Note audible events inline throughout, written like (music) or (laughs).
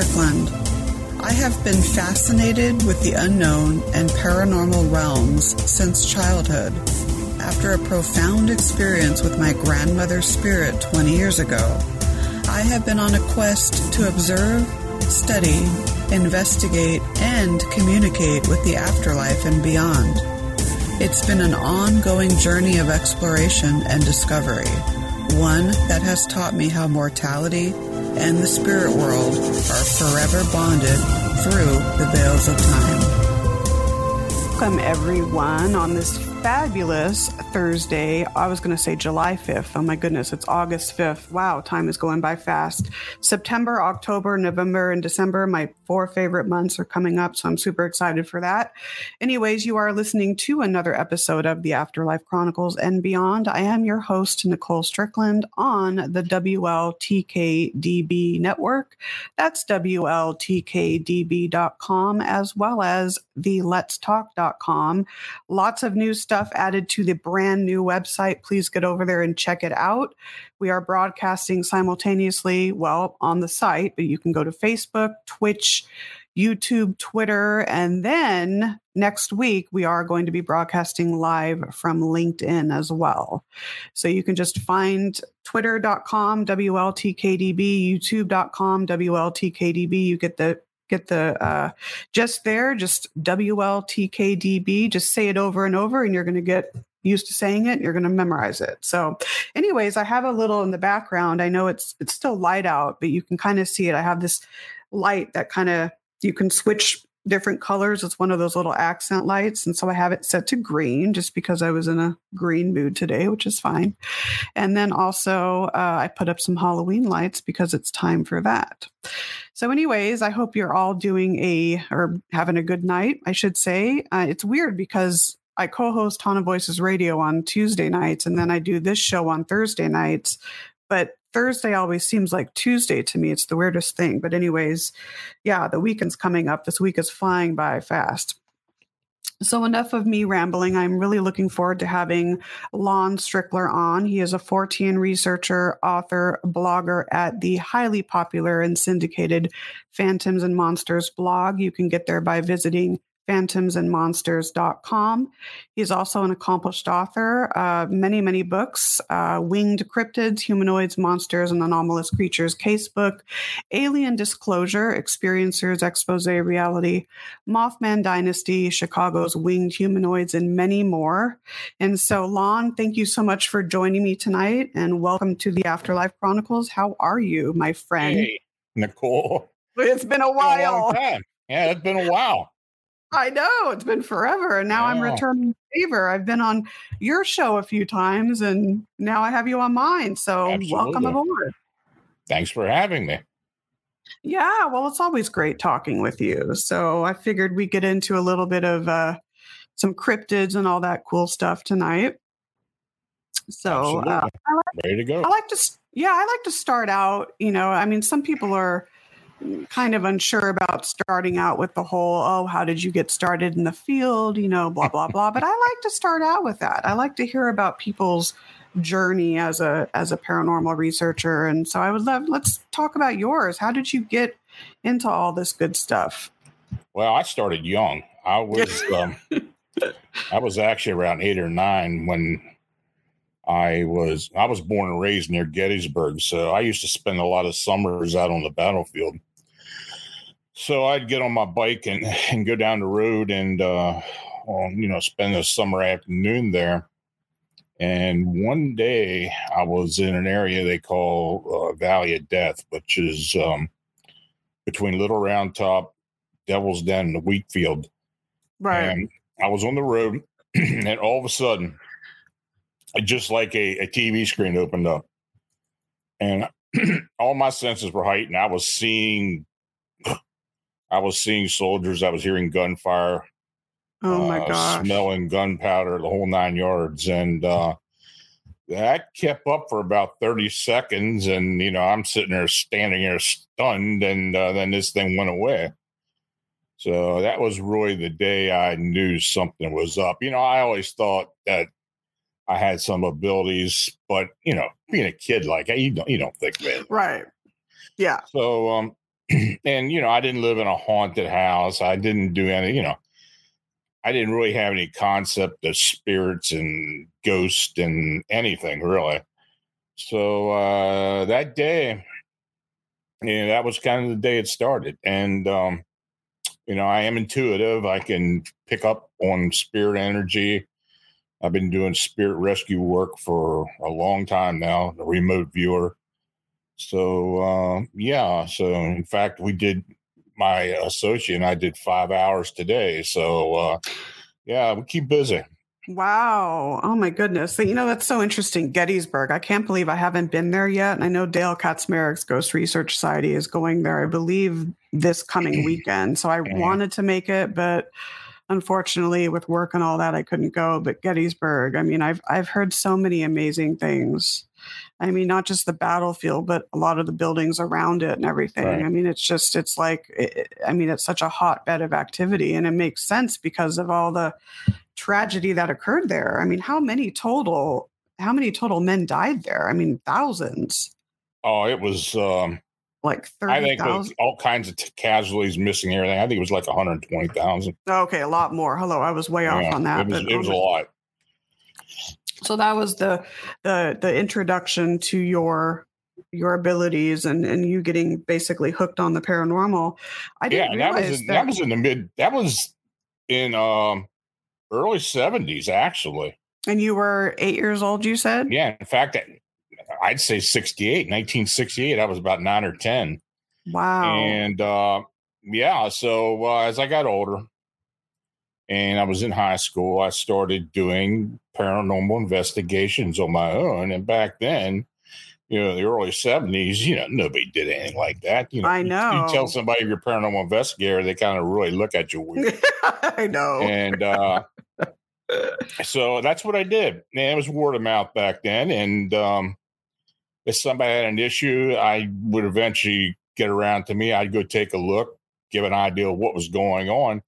Strickland. I have been fascinated with the unknown and paranormal realms since childhood. After a profound experience with my grandmother's spirit 20 years ago, I have been on a quest to observe, study, investigate, and communicate with the afterlife and beyond. It's been an ongoing journey of exploration and discovery, one that has taught me how mortality and the spirit world are forever bonded through the veils of time. Welcome, everyone, on this fabulous Thursday. I was going to say July 5th. Oh my goodness, it's August 5th. Wow, time is going by fast. September, October, November, and December, my four favorite months are coming up. So I'm super excited for that. Anyways, you are listening to another episode of the Afterlife Chronicles and Beyond. I am your host, Nicole Strickland, on the WLTKDB network. That's WLTKDB.com as well as the Let's Talk.com. Lots of new stuff added to the brand new website. Please get over there and check it out. We are broadcasting simultaneously, well, on the site, but you can go to Facebook, Twitch, YouTube, Twitter, and then next week we are going to be broadcasting live from LinkedIn as well. So you can just find twitter.com WLTKDB, youtube.com WLTKDB. You get the get the uh, just there, just WLTKDB. Just say it over and over, and you're going to get used to saying it. You're going to memorize it. So, anyways, I have a little in the background. I know it's it's still light out, but you can kind of see it. I have this light that kind of you can switch different colors. It's one of those little accent lights. And so I have it set to green just because I was in a green mood today, which is fine. And then also, uh, I put up some Halloween lights because it's time for that. So, anyways, I hope you're all doing a or having a good night, I should say. Uh, it's weird because I co host Tana Voices Radio on Tuesday nights, and then I do this show on Thursday nights. But Thursday always seems like Tuesday to me. It's the weirdest thing. But, anyways, yeah, the weekend's coming up. This week is flying by fast. So, enough of me rambling. I'm really looking forward to having Lon Strickler on. He is a Fortean researcher, author, blogger at the highly popular and syndicated Phantoms and Monsters blog. You can get there by visiting phantomsandmonsters.com. He's also an accomplished author, uh, many, many books uh, Winged Cryptids, Humanoids, Monsters, and Anomalous Creatures Casebook, Alien Disclosure, Experiencers Expose Reality, Mothman Dynasty, Chicago's Winged Humanoids, and many more. And so, Lon, thank you so much for joining me tonight and welcome to the Afterlife Chronicles. How are you, my friend? Hey, Nicole. It's been a while. Been a yeah, it's been a while. I know it's been forever, and now yeah. I'm returning favor. I've been on your show a few times, and now I have you on mine. So Absolutely. welcome aboard. Thanks for having me. Yeah, well, it's always great talking with you. So I figured we get into a little bit of uh, some cryptids and all that cool stuff tonight. So uh, like, ready to go. I like to, yeah, I like to start out. You know, I mean, some people are kind of unsure about starting out with the whole, oh, how did you get started in the field? You know, blah, blah, blah. But I like to start out with that. I like to hear about people's journey as a as a paranormal researcher. And so I would love let's talk about yours. How did you get into all this good stuff? Well, I started young. I was (laughs) um, I was actually around eight or nine when I was I was born and raised near Gettysburg, so I used to spend a lot of summers out on the battlefield. So I'd get on my bike and, (laughs) and go down the road and, uh, well, you know, spend a summer afternoon there. And one day I was in an area they call uh, Valley of Death, which is um, between Little Round Top, Devil's Den, and the wheat field. Right. And I was on the road, (clears throat) and all of a sudden, just like a, a TV screen opened up, and (clears throat) all my senses were heightened. I was seeing I was seeing soldiers. I was hearing gunfire. Oh my uh, gosh! Smelling gunpowder, the whole nine yards, and uh, that kept up for about thirty seconds. And you know, I'm sitting there, standing there, stunned, and uh, then this thing went away. So that was really the day I knew something was up. You know, I always thought that I had some abilities, but you know, being a kid like you don't you don't think man, right? Yeah. So um, (clears throat) and you know, I didn't live in a haunted house. I didn't do any, you know, I didn't really have any concept of spirits and ghosts and anything really. So uh, that day, you know, that was kind of the day it started. And um, you know, I am intuitive. I can pick up on spirit energy. I've been doing spirit rescue work for a long time now, a remote viewer. So uh, yeah, so in fact, we did my associate and I did five hours today. So uh, yeah, we keep busy. Wow. Oh my goodness. You know, that's so interesting. Gettysburg. I can't believe I haven't been there yet. And I know Dale Kaczmarek's Ghost Research Society is going there, I believe, this coming (clears throat) weekend. So I mm-hmm. wanted to make it, but unfortunately with work and all that, I couldn't go. But Gettysburg, I mean, I've I've heard so many amazing things. I mean, not just the battlefield, but a lot of the buildings around it and everything. Right. I mean, it's just, it's like, it, I mean, it's such a hotbed of activity and it makes sense because of all the tragedy that occurred there. I mean, how many total, how many total men died there? I mean, thousands. Oh, it was, um, like 30, I think all kinds of t- casualties, missing everything. I think it was like 120,000. Okay, a lot more. Hello, I was way yeah, off on that. It was, it was a lot so that was the the the introduction to your your abilities and and you getting basically hooked on the paranormal. I didn't yeah, that was in, that, that was in the mid. That was in um early seventies actually. And you were eight years old. You said. Yeah, in fact, I'd say 68, 1968. I was about nine or ten. Wow. And uh, yeah, so uh, as I got older, and I was in high school, I started doing paranormal investigations on my own. And back then, you know, the early 70s, you know, nobody did anything like that. You know, I know. You, you tell somebody you're a paranormal investigator, they kind of really look at you weird. (laughs) I know. And uh, so that's what I did. And it was word of mouth back then. And um, if somebody had an issue, I would eventually get around to me. I'd go take a look give an idea of what was going on.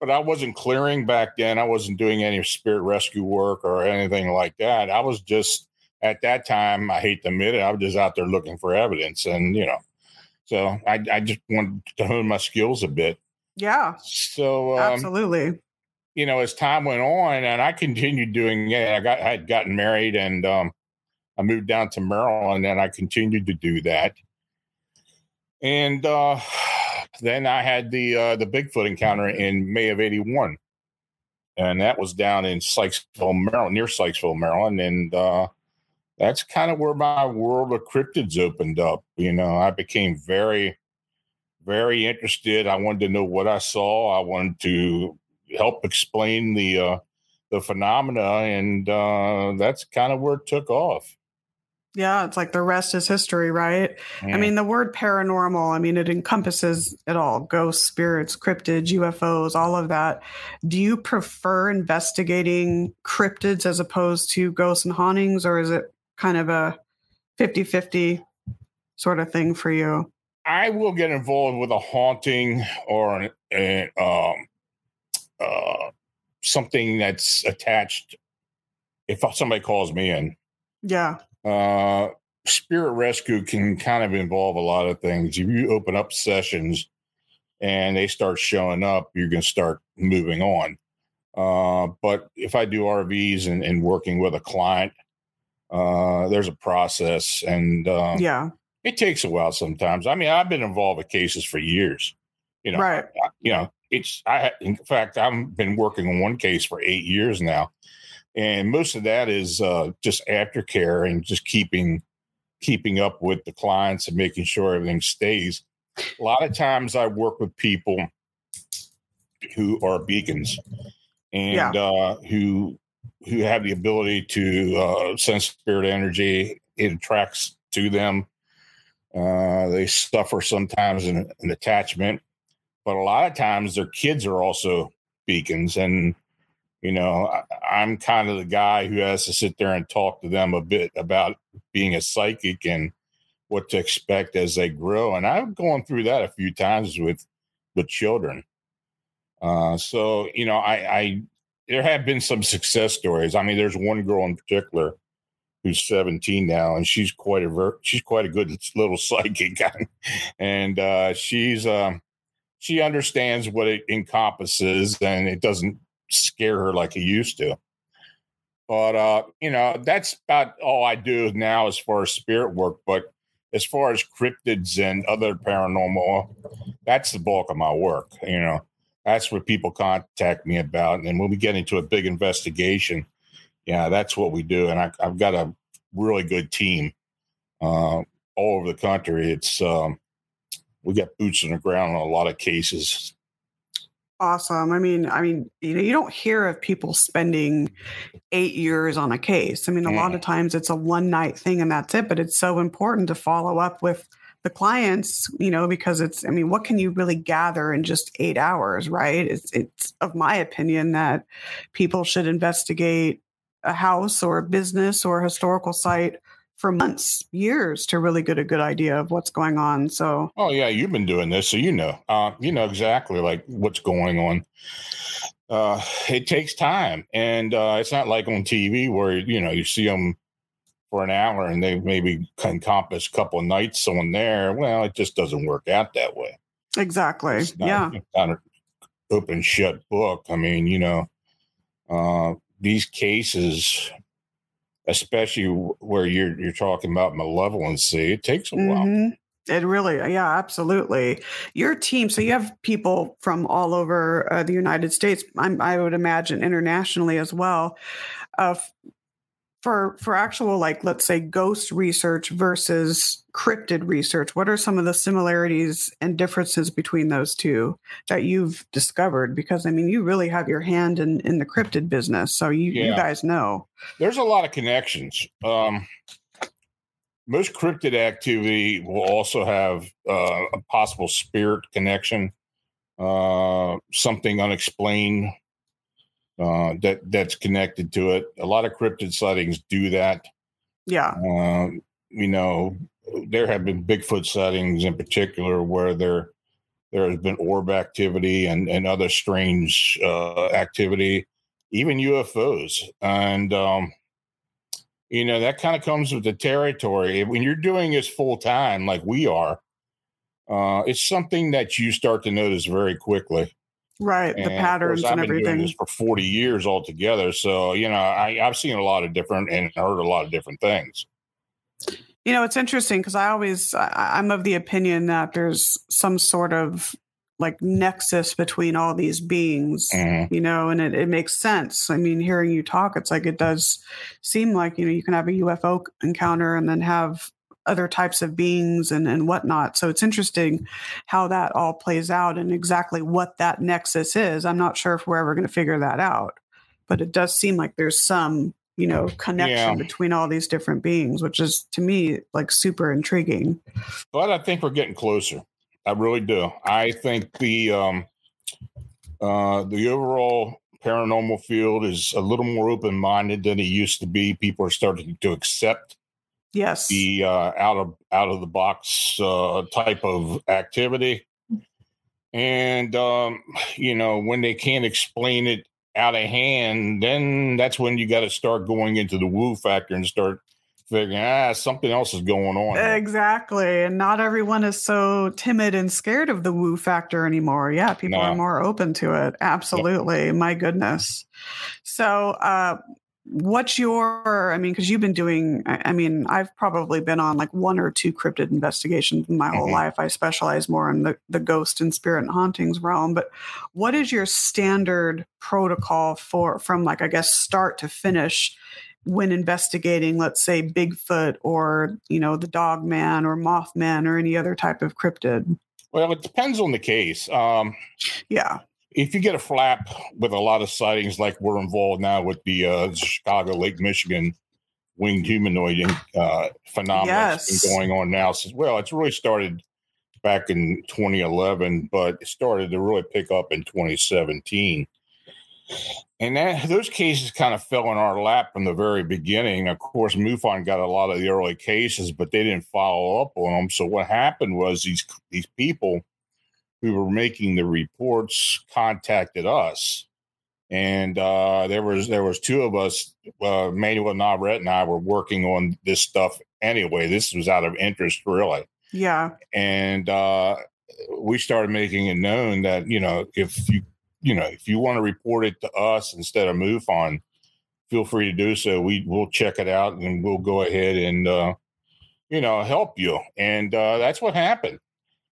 But I wasn't clearing back then. I wasn't doing any spirit rescue work or anything like that. I was just at that time, I hate to admit it, I was just out there looking for evidence. And, you know, so I, I just wanted to hone my skills a bit. Yeah. So, um, absolutely. You know, as time went on and I continued doing it, I got, I had gotten married and, um, I moved down to Maryland and I continued to do that. And, uh, then I had the uh, the Bigfoot encounter in May of '81, and that was down in Sykesville, Maryland, near Sykesville, Maryland, and uh, that's kind of where my world of cryptids opened up. You know, I became very, very interested. I wanted to know what I saw. I wanted to help explain the uh, the phenomena, and uh, that's kind of where it took off. Yeah, it's like the rest is history, right? Yeah. I mean, the word paranormal, I mean, it encompasses it all ghosts, spirits, cryptids, UFOs, all of that. Do you prefer investigating cryptids as opposed to ghosts and hauntings, or is it kind of a 50 50 sort of thing for you? I will get involved with a haunting or an, an um, uh, something that's attached. If somebody calls me in, yeah, uh, spirit rescue can kind of involve a lot of things. If you open up sessions and they start showing up, you're going to start moving on. Uh, but if I do RVs and, and working with a client, uh, there's a process, and um, yeah, it takes a while sometimes. I mean, I've been involved with cases for years. You know, right? I, you know, it's I. In fact, I've been working on one case for eight years now, and most of that is uh, just aftercare and just keeping keeping up with the clients and making sure everything stays. A lot of times, I work with people who are beacons and yeah. uh, who who have the ability to uh, sense spirit energy. It attracts to them. Uh, they suffer sometimes an, an attachment, but a lot of times their kids are also beacons and you know, I, am kind of the guy who has to sit there and talk to them a bit about being a psychic and what to expect as they grow. And I've gone through that a few times with with children. Uh, so you know, I, I there have been some success stories. I mean, there's one girl in particular who's 17 now, and she's quite a ver- she's quite a good (laughs) little psychic, (laughs) and uh, she's um, she understands what it encompasses, and it doesn't scare her like he used to. But uh, you know, that's about all I do now as far as spirit work. But as far as cryptids and other paranormal, that's the bulk of my work. You know, that's what people contact me about. And when we get into a big investigation, yeah, that's what we do. And I, have got a really good team uh, all over the country. It's um, we got boots on the ground on a lot of cases. Awesome. I mean, I mean, you know, you don't hear of people spending eight years on a case. I mean, a mm. lot of times it's a one night thing and that's it. But it's so important to follow up with the clients, you know, because it's, I mean, what can you really gather in just eight hours, right? It's, it's of my opinion that people should investigate a house or a business or a historical site for months, years to really get a good idea of what's going on. So, oh yeah, you've been doing this, so you know, uh, you know exactly like what's going on. Uh, it takes time, and uh, it's not like on TV where you know you see them for an hour and they maybe encompass a couple of nights on there. Well, it just doesn't work out that way. Exactly. Not, yeah. Not an open shut book. I mean, you know, uh, these cases, especially where you're you're talking about malevolency, it takes a mm-hmm. while. It really, yeah, absolutely. Your team, so you have people from all over uh, the United States. I'm, i would imagine internationally as well. Uh, for for actual like let's say ghost research versus cryptid research what are some of the similarities and differences between those two that you've discovered? Because i mean you really have your hand in in the cryptid business so you yeah. you guys know. There's a lot of connections. Um most cryptid activity will also have uh, a possible spirit connection uh something unexplained uh, that that's connected to it. A lot of cryptid sightings do that. Yeah. Uh, you know, there have been Bigfoot sightings in particular where there there has been orb activity and and other strange uh, activity, even UFOs, and um, you know that kind of comes with the territory. When you're doing this full time, like we are, uh, it's something that you start to notice very quickly right and the patterns course, and everything. for 40 years altogether so you know I, i've seen a lot of different and heard a lot of different things. You know it's interesting because i always I, i'm of the opinion that there's some sort of like nexus between all these beings mm-hmm. you know and it, it makes sense. I mean hearing you talk it's like it does seem like you know you can have a ufo encounter and then have other types of beings and, and whatnot. So it's interesting how that all plays out and exactly what that nexus is. I'm not sure if we're ever going to figure that out, but it does seem like there's some, you know, connection yeah. between all these different beings, which is to me like super intriguing. But I think we're getting closer. I really do. I think the um uh the overall paranormal field is a little more open minded than it used to be. People are starting to accept Yes. The uh, out of out of the box uh, type of activity, and um, you know when they can't explain it out of hand, then that's when you got to start going into the woo factor and start figuring ah something else is going on. Exactly, and not everyone is so timid and scared of the woo factor anymore. Yeah, people no. are more open to it. Absolutely, my goodness. So, uh, what's your i mean because you've been doing I, mean i've probably been on like one or two cryptid investigations in my mm-hmm. whole life. I specialize more in the, the ghost and spirit and hauntings realm but what is your standard protocol for from like i guess start to finish when investigating let's say bigfoot or you know the dog man or mothman or any other type of cryptid? Well it depends on the case. Um yeah if you get a flap with a lot of sightings like we're involved now with the uh, Chicago Lake Michigan winged humanoid uh, phenomenon yes. that's been going on now since well it's really started back in 2011 but it started to really pick up in 2017 and that those cases kind of fell in our lap from the very beginning. Of course mufon got a lot of the early cases but they didn't follow up on them so what happened was these these people who were making the reports contacted us and uh, there was there was two of us, uh, Manuel Navarrete and I, were working on this stuff anyway. This was out of interest, really. Yeah. And uh, we started making it known that you know if you you know if you want to report it to us instead of MUFON, feel free to do so. We will check it out and we'll go ahead and uh, you know help you. And uh, that's what happened.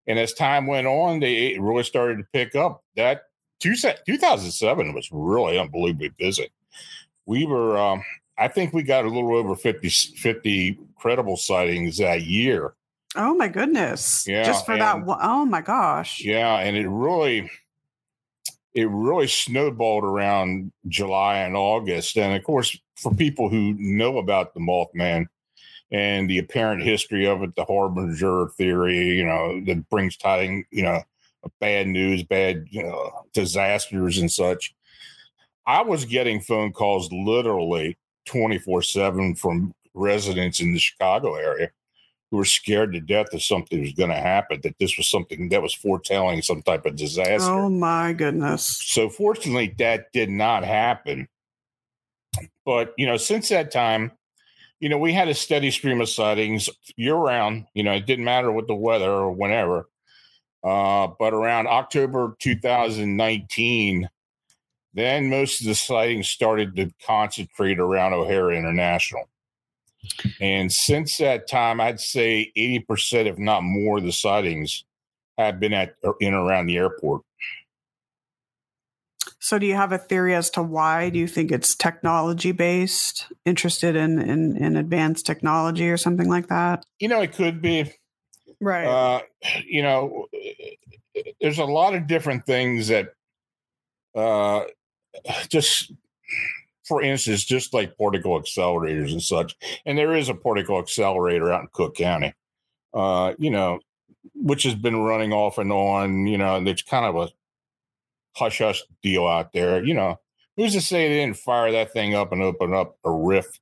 And as time went on, they really started to pick up. That two, 2007 was really unbelievably busy. We were, um, I think we got a little over 50, 50 credible sightings that year. Oh my goodness. Yeah. Just for and- that one. Oh my gosh. Yeah, and it really it really snowballed around July and August. And of course, for people who know about the Mothman and the apparent history of it, the harbinger theory, you know, that brings tiding, you know, bad news, bad you know, disasters and such. I was getting phone calls literally 24 7 from residents in the Chicago area who were scared to death that something was going to happen, that this was something that was foretelling some type of disaster. Oh my goodness. So fortunately, that did not happen. But you know, since that time, you know, we had a steady stream of sightings year round. You know, it didn't matter what the weather or whenever. Uh, but around October 2019, then most of the sightings started to concentrate around O'Hare International. And since that time, I'd say 80%, if not more, of the sightings have been at in around the airport. So do you have a theory as to why? Do you think it's technology based, interested in, in, in advanced technology or something like that? You know, it could be. Right. Uh, you know, there's a lot of different things that uh, just for instance, just like particle accelerators and such, and there is a particle accelerator out in Cook County, uh, you know, which has been running off and on, you know, and it's kind of a hush hush deal out there. You know, who's to say they didn't fire that thing up and open up a rift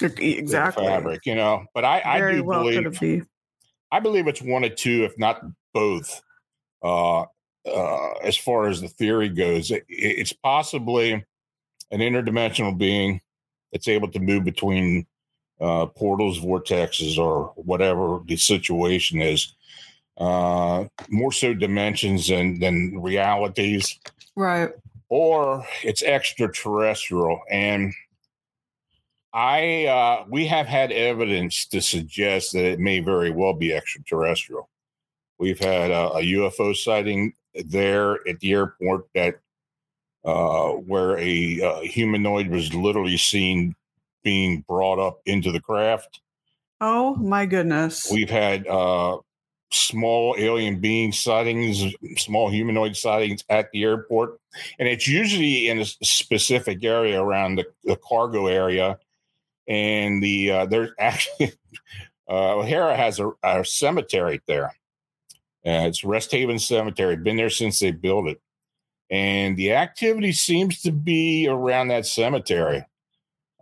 exactly. fabric, you know? But I, I do well believe be. I believe it's one or two, if not both. Uh, uh, as far as the theory goes, it, it's possibly an interdimensional being that's able to move between uh, portals, vortexes, or whatever the situation is. Uh, more so dimensions than than realities, Right. or it's extraterrestrial. And I uh, we have had evidence to suggest that it may very well be extraterrestrial. We've had a, a UFO sighting there at the airport that uh, where a uh, humanoid was literally seen being brought up into the craft. Oh my goodness. We've had uh, small alien being sightings, small humanoid sightings at the airport, and it's usually in a specific area around the, the cargo area. And the uh, there's (laughs) actually uh, O'Hare has a, a cemetery there. Uh, it's Rest Haven Cemetery. Been there since they built it, and the activity seems to be around that cemetery.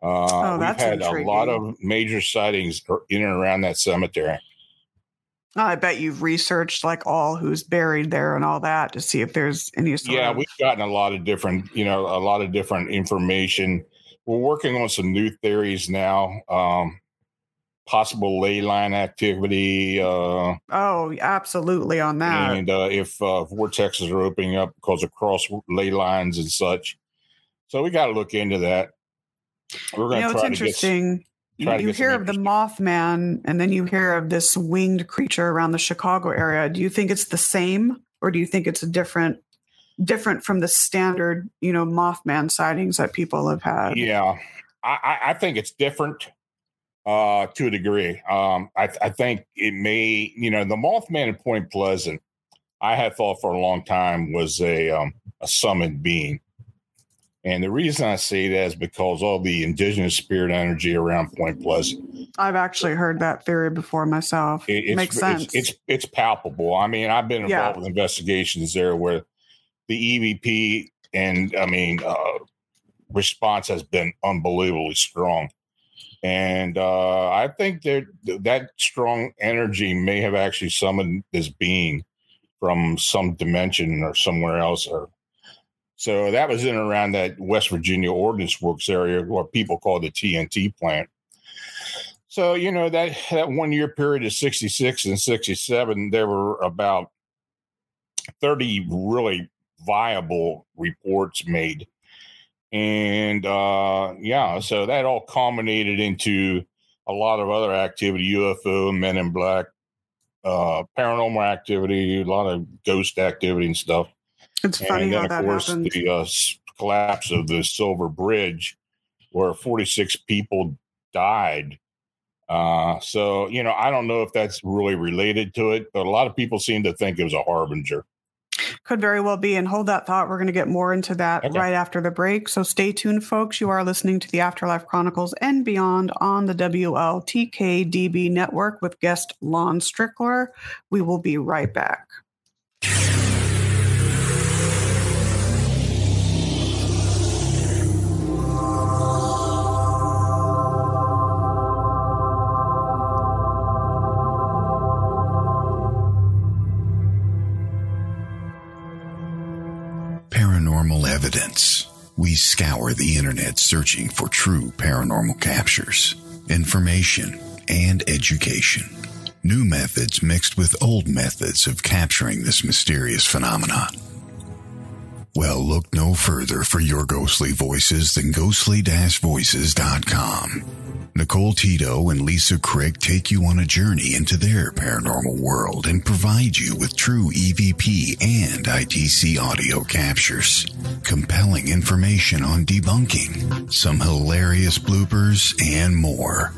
Uh, Oh, we've had a lot of major sightings in and around that cemetery. I bet you've researched like all who's buried there and all that to see if there's any sort yeah of we've gotten a lot of different you know a lot of different information we're working on some new theories now um possible ley line activity uh Oh, absolutely on that. and uh if uh vortexes are opening up because of cross ley lines and such so we got to look into that we're you going know, to it's try to get interesting. try you some hear of the Mothman and then you hear of this winged creature around the Chicago area. Do you think it's the same or do you think it's a different different from the standard, you know, Mothman sightings that people have had? Yeah, I, I- I think it's different uh, to a degree. Um, I, I think it may, you know, the Mothman in Point Pleasant. I had thought for a long time was a um, a summoned being, and the reason I say that is because all the indigenous spirit energy around Point Pleasant. I've actually heard that theory before myself. It, it's, Makes sense. It's, it's it's palpable. I mean, I've been Yeah. involved with investigations there where the EVP and I mean uh, response has been unbelievably strong, and uh, I think that that strong energy may have actually summoned this being from some dimension or somewhere else, or So that was in around that West Virginia Ordnance Works area, what people call the TNT plant. So you know that that one year period of '66 and '67, there were about 30 really viable reports made, and uh, yeah, so that all culminated into a lot of other activity: UFO, Men in Black, uh, paranormal activity, a lot of ghost activity and stuff. It's funny and then, how of that course, happened. the uh, collapse of the Silver Bridge, where 46 people died. Uh, so, you know, I don't know if that's really related to it, but a lot of people seem to think it was a harbinger. Could very well be. And hold that thought. We're going to get more into that Okay. right after the break. So stay tuned, folks. You are listening to the Afterlife Chronicles and beyond on the WLTKDB network with guest Lon Strickler. We will be right back. Evidence. We scour the internet searching for true paranormal captures, information, and education. New methods mixed with old methods of capturing this mysterious phenomenon. Well, look no further for your ghostly voices than ghostly-voices.com. Nicole Tito and Lisa Crick take you on a journey into their paranormal world and provide you with true EVP and ITC audio captures, compelling information on debunking, some hilarious bloopers, and more.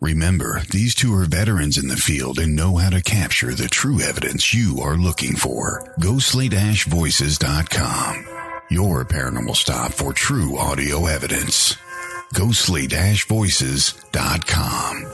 Remember, these two are veterans in the field and know how to capture the true evidence you are looking for. Ghostly-voices.com. Your paranormal stop for true audio evidence. Ghostly-voices.com.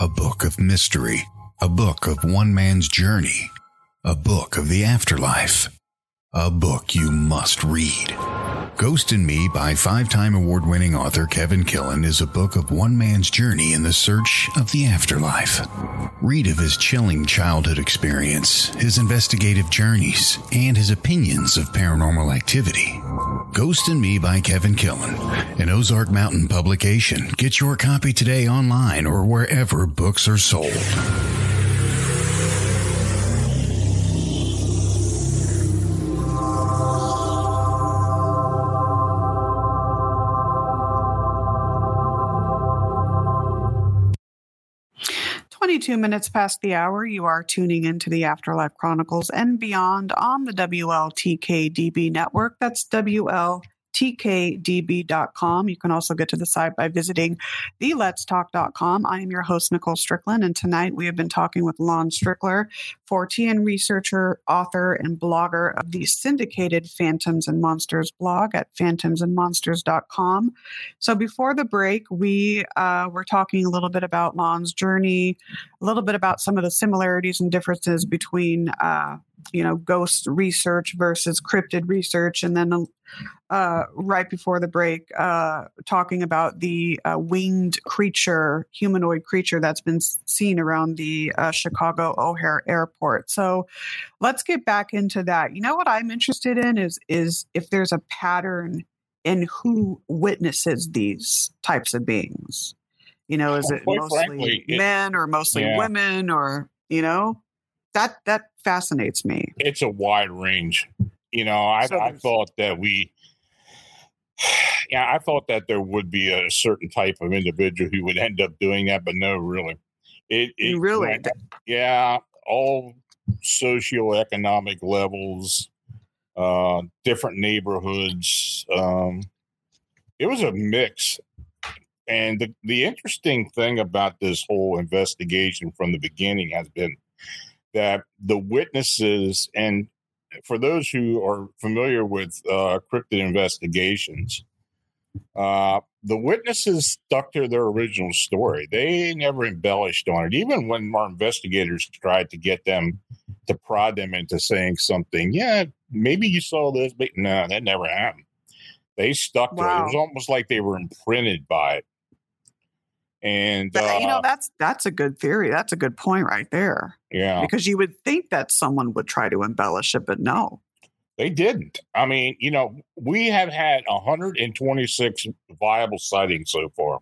A book of mystery, a book of one man's journey, a book of the afterlife, a book you must read. Ghost in Me by five time award winning author Kevin Killen is a book of one man's journey in the search of the afterlife. Read of his chilling childhood experience, his investigative journeys, and his opinions of paranormal activity. Ghost in Me by Kevin Killen, an Ozark Mountain publication. Get your copy today online or wherever books are sold. Twenty-two minutes past the hour. You are tuning into the Afterlife Chronicles and beyond on the WLTKDB network. That's WLTKDB.com. You can also get to the site by visiting theletstalk.com. I am your host, Nicole Strickland, and tonight we have been talking with Lon Strickler, Fortean researcher, author, and blogger of the syndicated Phantoms and Monsters blog at phantomsandmonsters.com. So before the break, we uh, were talking a little bit about Lon's journey, a little bit about some of the similarities and differences between, uh, you know, ghost research versus cryptid research, and then uh, right before the break, uh, talking about the uh, winged creature, humanoid creature that's been seen around the uh, Chicago O'Hare Airport. So let's get back into that. You know what I'm interested in is is if there's a pattern in who witnesses these types of beings. You know, is it mostly frankly, men or mostly Yeah. women or you know that that fascinates me. It's a wide range. You know, I, So I thought that we, (sighs) yeah, I thought that there would be a certain type of individual who would end up doing that, but no, really. It, it really, went- yeah, all socioeconomic levels, uh, different neighborhoods. Um, it was a mix. And the, the interesting thing about this whole investigation from the beginning has been that the witnesses, and for those who are familiar with uh, cryptid investigations, Uh, the witnesses stuck to their original story. They never embellished on it. Even when our investigators tried to get them to prod them into saying something, yeah, maybe you saw this, but no, that never happened. They stuck to it. It was almost like they were imprinted by it. And That- you know, uh, that's that's a good theory. That's a good point right there. yeah, Because you would think that someone would try to embellish it, but no. They didn't. I mean, you know, we have had 126 viable sightings so far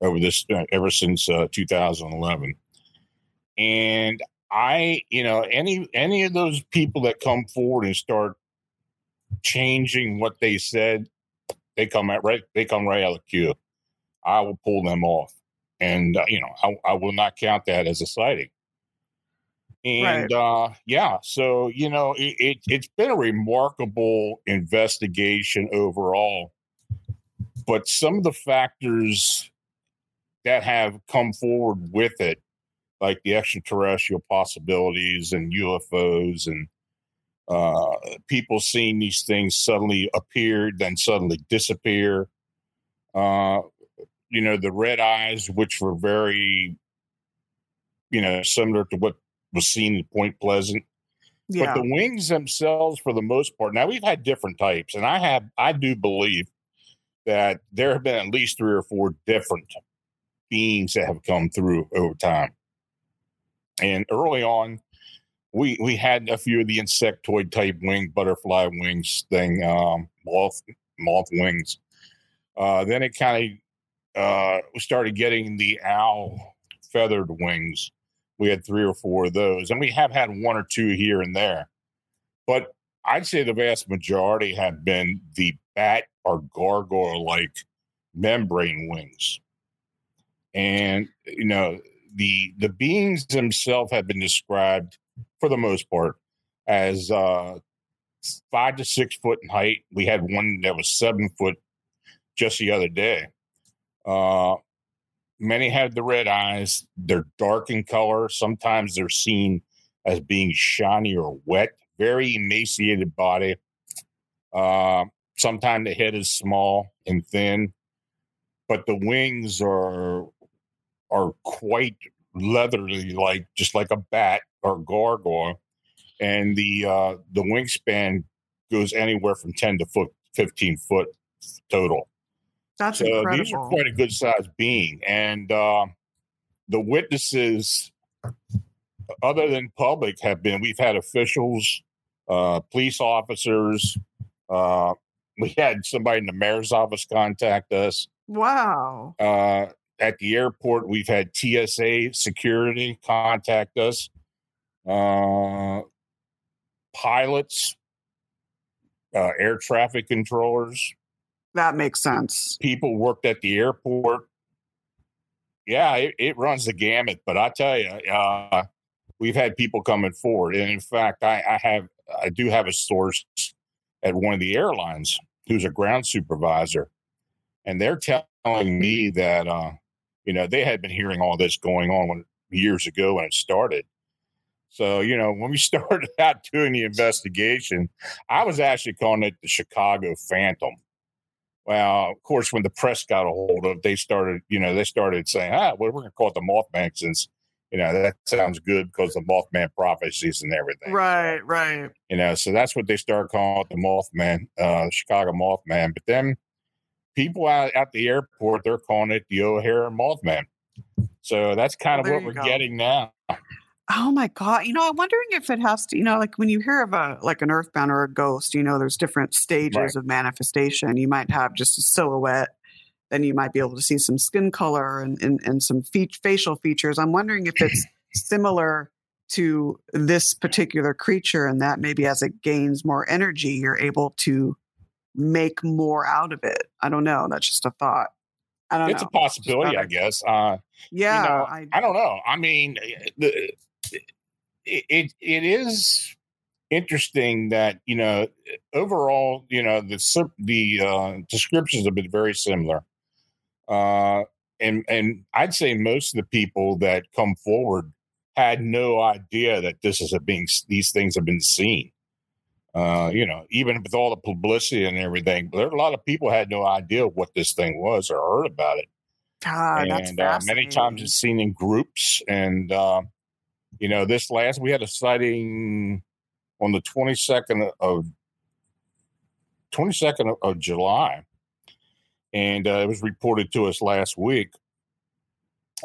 over this uh, ever since uh, 2011. And I, you know, any any of those people that come forward and start changing what they said, they come at right. They come right out of the queue. I will pull them off, and uh, you know, I, I will not count that as a sighting. And uh, yeah, so you know, it, it, it's been a remarkable investigation overall. But some of the factors that have come forward with it, like the extraterrestrial possibilities and UFOs and uh, people seeing these things suddenly appear, then suddenly disappear. Uh, you know, the red eyes, which were very, you know, similar to what was seen in Point Pleasant. Yeah. But the wings themselves, for the most part, now we've had different types, and I have, I do believe that there have been at least three or four different beings that have come through over time. And early on, we we had a few of the insectoid type wing, butterfly wings thing, um, moth moth wings. Uh, then it kind of uh, we started getting the owl feathered wings. We had three or four of those, and we have had one or two here and there. But I'd say the vast majority have been the bat or gargoyle like membrane wings. And you know, the the beings themselves have been described for the most part as uh five to six foot in height. We had one that was seven foot just the other day. Uh many have the red eyes. They're dark in color. Sometimes they're seen as being shiny or wet, very emaciated body. Uh, sometimes the head is small and thin, but the wings are are quite leathery, like just like a bat or gargoyle. And the uh, the wingspan goes anywhere from ten to foot, fifteen foot total. That's So incredible. these are quite a good sized being. And uh, the witnesses, other than public, have been we've had officials, uh, police officers. Uh, we had somebody in the mayor's office contact us. wow. Uh, at the airport, we've had TSA security contact us. Uh, pilots, uh, air traffic controllers, That makes sense. people worked at the airport. Yeah, it, it runs the gamut. But I tell you, uh, we've had people coming forward, and in fact, I, I have I do have a source at one of the airlines who's a ground supervisor, and they're telling me that uh, you know they had been hearing all this going on when, years ago when it started. So you know, when we (laughs) started out doing the investigation, I was actually calling it the Chicago Phantom. Well, of course, when the press got a hold of it, they started, you know, they started saying, ah, well, we're going to call it the Mothman since, you know, that sounds good because the Mothman prophecies and everything. Right, right. You know, so that's what they started calling it the Mothman, uh, Chicago Mothman. But then people out at the airport, they're calling it the O'Hare Mothman. So that's kind Well, of what we're go. getting now. Oh my god! You know, I'm wondering if it has to. You know, like when you hear of a like an earthbound or a ghost, you know, there's different stages Right. of manifestation. You might have just a silhouette, then you might be able to see some skin color and and, and some fe- facial features. I'm wondering if it's (laughs) similar to this particular creature, and that maybe as it gains more energy, you're able to make more out of it. I don't know. That's just a thought. I don't It's know. a possibility, I guess. Uh, yeah, you know, I, I don't know. I mean, the, it, it it is interesting that you know overall, you know, the the uh, descriptions have been very similar, uh, and and I'd say most of the people that come forward had no idea that this is a being these things have been seen. Uh, you know, even with all the publicity and everything, there a lot of people had no idea what this thing was or heard about it. That's and uh, many times it's seen in groups. And uh, you know, this last we had a sighting on the twenty second of twenty second of, of July, and uh, it was reported to us last week.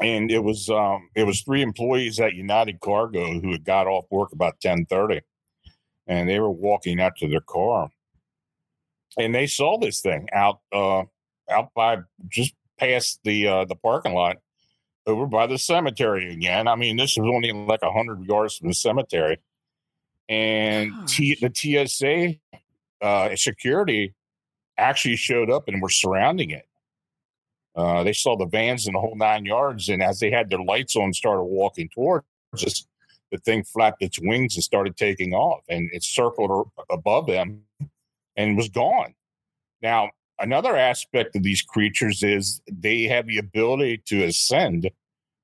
And it was um, it was three employees at United Cargo who had got off work about ten thirty, and they were walking out to their car, and they saw this thing out uh, out by just past the uh, the parking lot over by the cemetery again. I mean, this was only like a hundred yards from the cemetery, and T- the TSA uh, security actually showed up and were surrounding it. Uh, they saw the vans and the whole nine yards, and as they had their lights on, started walking towards us. The thing flapped its wings and started taking off, and it circled above them and was gone. Now, another aspect of these creatures is they have the ability to ascend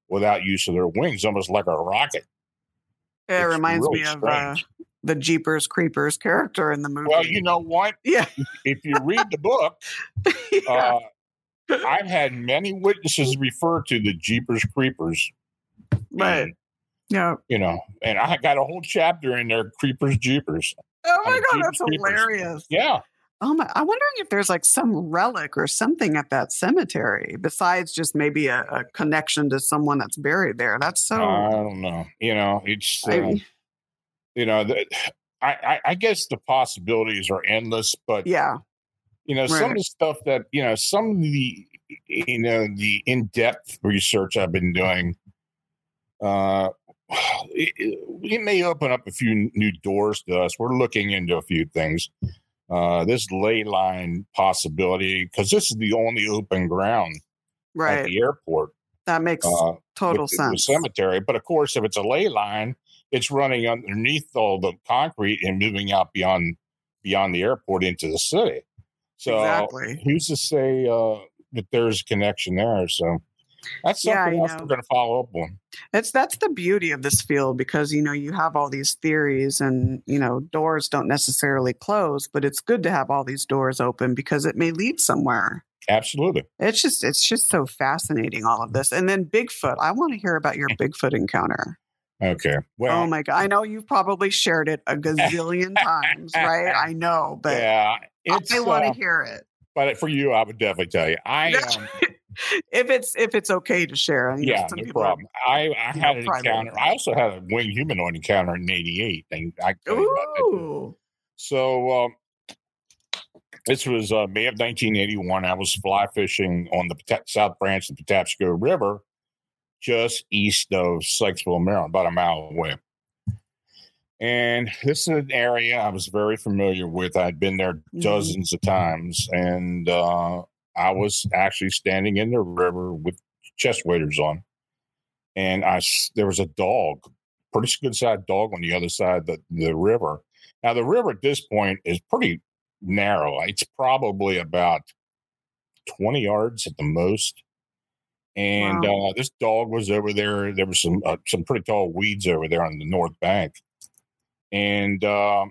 without use of their wings, almost like a rocket. It It's reminds me of uh, the Jeepers Creepers character in the movie. Well, you know what? (laughs) yeah, If you read the book, (laughs) yeah. uh, I've had many witnesses refer to the Jeepers Creepers. right. And, Yeah. you know, and I got a whole chapter in there, Creepers Jeepers. Oh my god, that's Creepers. hilarious. Yeah. Oh my! I'm wondering if there's like some relic or something at that cemetery besides just maybe a, a connection to someone that's buried there. That's so. I don't know. You know, it's, uh, I- you know, the, I, I, guess the possibilities are endless, but yeah. you know some of the stuff that you know some of the you know the in-depth research i've been doing uh (sighs) it, it may open up a few new doors to us we're looking into a few things uh this ley line possibility because this is the only open ground at Right. the airport That makes uh total with the- the sense. cemetery but of course if it's a ley line it's running underneath all the concrete and moving out beyond beyond the airport into the city so Exactly. who's to say uh, that there's a connection there? So that's something you else know. we're going to follow up on. It's that's the beauty of this field because you know you have all these theories and you know doors don't necessarily close, but it's good to have all these doors open because it may lead somewhere. Absolutely. It's just it's just so fascinating all of this. And then Bigfoot, I want to hear about your (laughs) Bigfoot encounter. Okay. Well, oh my god, I know you've probably shared it a gazillion times, right? (laughs) I know, but yeah, it's. I want to uh, hear it. but for you, I would definitely tell you. I (laughs) um, if it's if it's okay to share. You know, yeah, no people are- problem. I, I had know, an encounter. I also had a winged humanoid encounter in '88, and I can tell you about that. Ooh. So um, this was uh, May of 1981. I was fly fishing on the Pata- South Branch of the Patapsco River, just east of Sykesville, Maryland, about a mile away. And this is an area I was very familiar with. I'd been there Mhm. dozens of times, and uh, I was actually standing in the river with chest waders on, and I there was a dog, pretty good sized dog on the other side of the, the river. Now the river at this point is pretty narrow. It's probably about twenty yards at the most. And uh, this dog was over there. There was some uh, some pretty tall weeds over there on the north bank. And uh,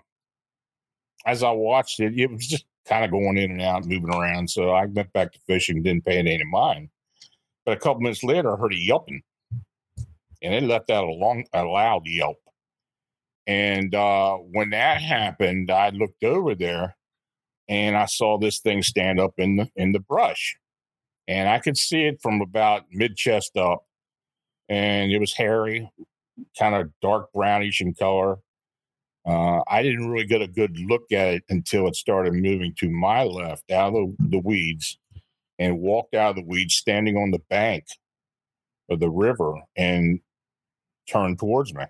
as I watched it, it was just kind of going in and out, moving around. So I went back to fishing, didn't pay it any mind. But a couple minutes later, I heard a yelping, and it left out a long, a loud yelp. And uh, when that happened, I looked over there, and I saw this thing stand up in the in the brush, and I could see it from about mid chest up, and it was hairy, kind of dark brownish in color. Uh, I didn't really get a good look at it until it started moving to my left out of the, weeds and walked out of the weeds, standing on the bank of the river and turned towards me.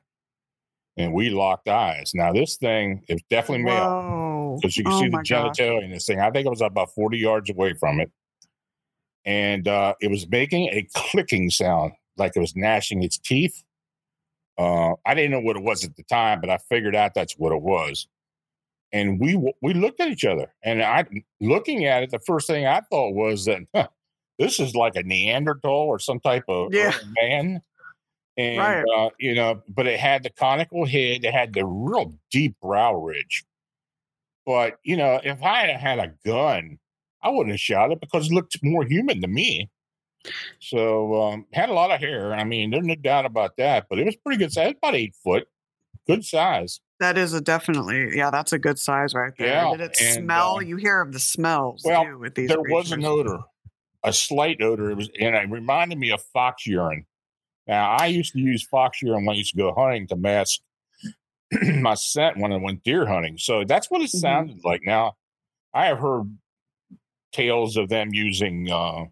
And we locked eyes. Now, this thing is definitely male because you can Oh see the genitalia in this thing. I think I was about 40 yards away from it. And uh, it was making a clicking sound like it was gnashing its teeth. Uh, I didn't know what it was at the time, but I figured out that's what it was. And we we looked at each other, and I looking at it. The first thing I thought was that huh, this is like a Neanderthal or some type of Yeah. man. And Right. uh, you know, but it had the conical head. It had the real deep brow ridge But you know, if I had had a gun, I wouldn't have shot it because it looked more human to me. So um, had a lot of hair. I mean, there's no doubt about that. But it was pretty good size, about eight foot, good size. That is a definitely, yeah, that's a good size right there. Yeah, Did it and, smell? uh, you hear of the smells well, too with these. There was an odor, a slight odor. It was, and it reminded me of fox urine. Now, I used to use fox urine when I used to go hunting to mask (clears throat) my scent when I went deer hunting. So that's what it Mhm. sounded like. Now, I have heard tales of them using uh,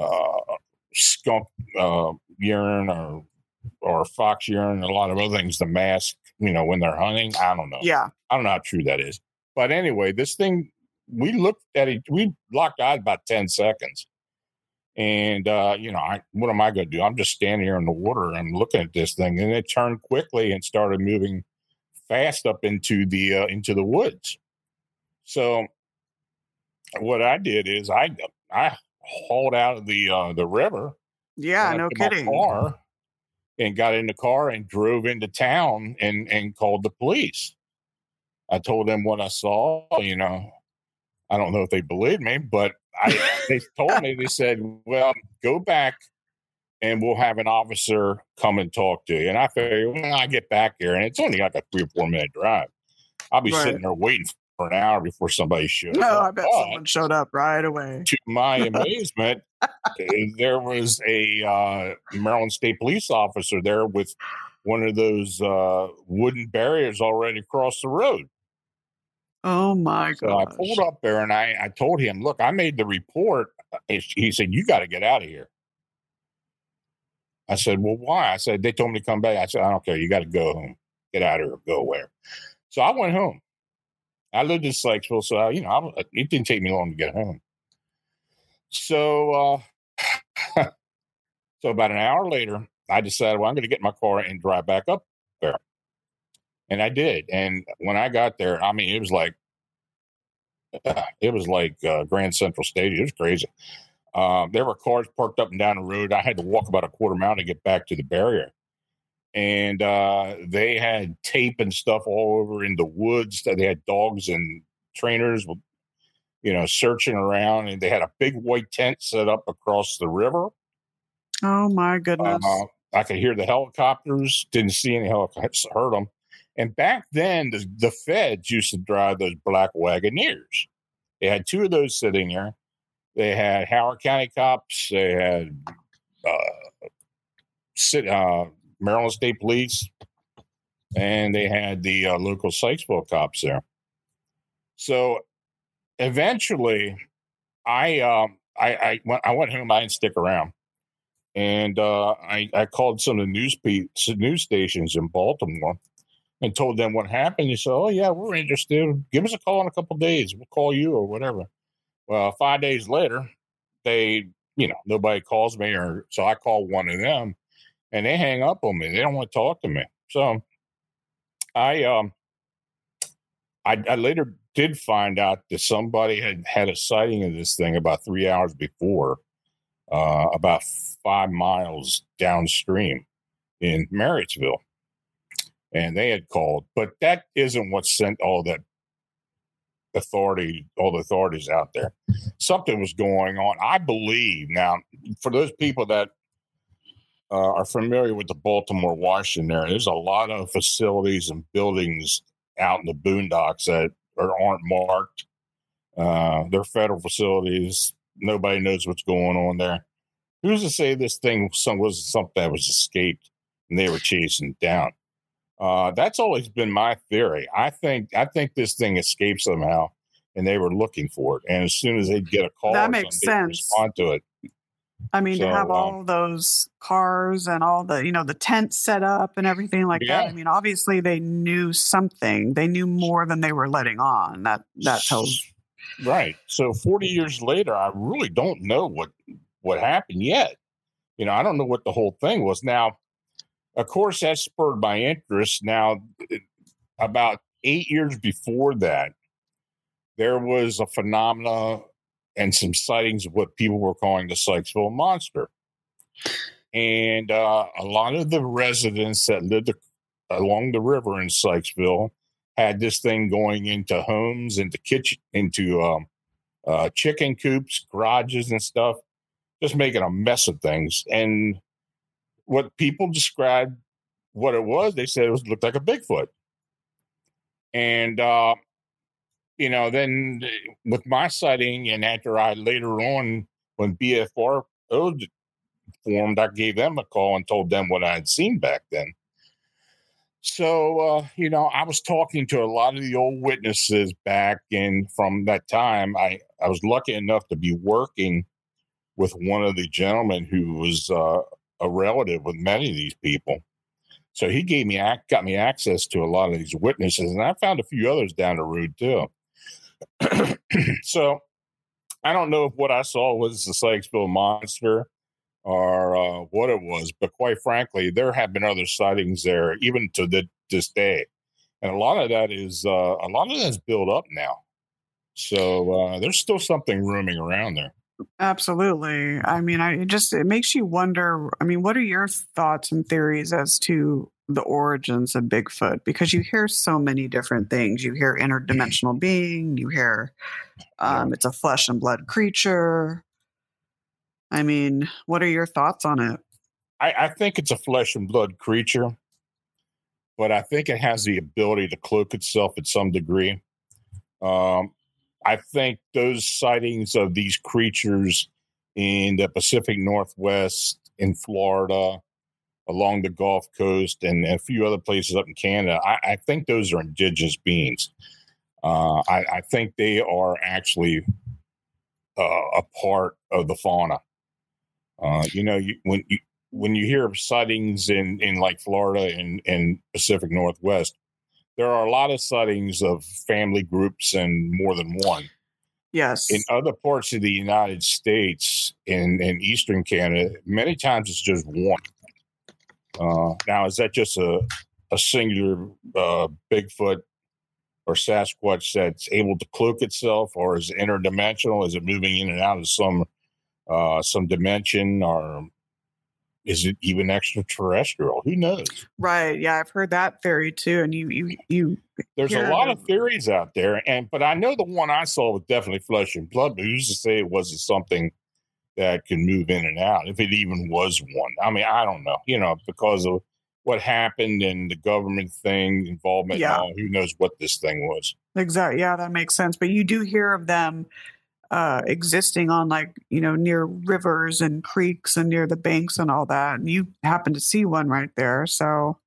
uh, skunk uh, urine or or fox urine and a lot of other things to mask, you know, when they're hunting. I don't know. Yeah. I don't know how true that is. But anyway, this thing, we looked at it, we locked eyes about 10 seconds. And, uh, you know, I, what am I going to do? I'm just standing here in the water. I'm looking at this thing. And it turned quickly and started moving fast up into the, uh, into the woods. So what I did is I, I hauled out of the, uh, the river Yeah. No kidding. Car and got in the car and drove into town and and called the police. I told them what I saw. You know, I don't know if they believed me, but I they told me they said, "Well, go back." And we'll have an officer come and talk to you. And I figured, when I get back here, and it's only like a three or four minute drive, I'll be Right. sitting there waiting for an hour before somebody shows No, up. I bet But- someone showed up right away. to my (laughs) amazement, uh, there was a uh, Maryland State police officer there with one of those uh, wooden barriers already across the road. Oh my So I pulled up there and I, I told him, "Look, I made the report." He said, "You got to get out of here." I said, "Well, why?" I said, "They told me to come back." I said, "I don't care. You got to go home. Get out of here. Go where." So I went home. I lived in Sykesville, so I, you know, I, it didn't take me long to get home. So, uh, (laughs) so about an hour later, I decided, well, I'm going to get my car and drive back up there, and I did. And when I got there, I mean, it was like (sighs) it was like uh, Grand Central Stadium. It was crazy. Um, there were cars parked up and down the road. I had to walk about a quarter mile to get back to the barrier. And uh, they had tape and stuff all over in the woods. That they had dogs and trainers, you know, searching around. And they had a big white tent set up across the river. Oh my goodness. Uh, I could hear the helicopters. Didn't see any helicopters. Heard them. And back then, the, the feds used to drive those black Wagoneers. They had two of those sitting there. They had Howard County cops. They had uh, sit, uh, Maryland State Police, and they had the uh, local Sykesville cops there. So eventually, I um, I I went, I went home. I didn't stick around and uh, I, I called some of the news pe- news stations in Baltimore and told them what happened. They said, "Oh yeah, we're interested. Give us a call in a couple days. We'll call you or whatever." Well, five days later, they you know nobody calls me, or so I call one of them, and they hang up on me. They don't want to talk to me. So I um I, I later did find out that somebody had had a sighting of this thing about three hours before uh, about five miles downstream in Marriottsville. And they had called, but that isn't what sent all that authority, all the authorities out there. Something was going on. I believe now, for those people that uh, are familiar with the Baltimore, Washington area, there's a lot of facilities and buildings out in the boondocks that are, aren't marked. Uh, they're federal facilities. Nobody knows what's going on there. Who's to say this thing some, was something that was escaped and they were chasing down? Uh, that's always been my theory. I think I think this thing escaped somehow, and they were looking for it. And as soon as they get a call, That makes sense. Respond to it. I mean, so, to have um, all those cars and all the, you know, the tents set up and everything like that. I mean, obviously they knew something. They knew more than they were letting on. That that tells. Right. So 40 years later, I really don't know what what happened yet. You know, I don't know what the whole thing was. Now, of course, that spurred my interest. Now, about eight years before that, there was a phenomena and some sightings of what people were calling the Sykesville monster. And uh, a lot of the residents that lived along the river in Sykesville had this thing going into homes, into kitchen, into um, uh, chicken coops, garages, and stuff, just making a mess of things. And what people described what it was, they said it was looked like a Bigfoot. And uh, you know, then with my sighting, and after I later on, when BFR formed, I gave them a call and told them what I had seen back then. So, uh, you know, I was talking to a lot of the old witnesses back in from that time. I, I was lucky enough to be working with one of the gentlemen who was uh, a relative with many of these people. So he gave me got me access to a lot of these witnesses, and I found a few others down the road too. (clears throat) so I don't know if what I saw was the Sykesville monster or uh, what it was, but quite frankly, there have been other sightings there even to the, this day, and a lot of that is uh, a lot of that's built up now. So uh, there's still something roaming around there. Absolutely. I mean, I it just it makes you wonder. I mean, what are your thoughts and theories as to the origins of Bigfoot because you hear so many different things. You hear interdimensional being, you hear um, it's a flesh and blood creature. I mean, what are your thoughts on it? I, I think it's a flesh and blood creature, but I think it has the ability to cloak itself at some degree. Um, I think those sightings of these creatures in the Pacific Northwest, in Florida, along the Gulf Coast and a few other places up in Canada. I, I think those are indigenous beings. Uh, I, I, think they are actually uh, a part of the fauna. Uh, you know, you, when you when you hear of sightings in in like Florida and and Pacific Northwest, there are a lot of sightings of family groups and more than one. Yes. In other parts of the United States, in in Eastern Canada, many times it's just one. Uh, now, is that just a, a singular uh, Bigfoot or Sasquatch that's able to cloak itself, or is it interdimensional? Is it moving in and out of some uh, some dimension, or is it even extraterrestrial? Who knows? Right. Yeah, I've heard that theory too. And you, you, you. There's a lot of theories out there, and but I know the one I saw was definitely flesh and blood. But who's to say it wasn't something that can move in and out, if it even was one. I mean, I don't know, you know, because of what happened and the government thing involvement. Yeah. All, who knows what this thing was? Exactly. Yeah, that makes sense. But you do hear of them uh, existing on like you know near rivers and creeks and near the banks and all that. And you happen to see one right there, so.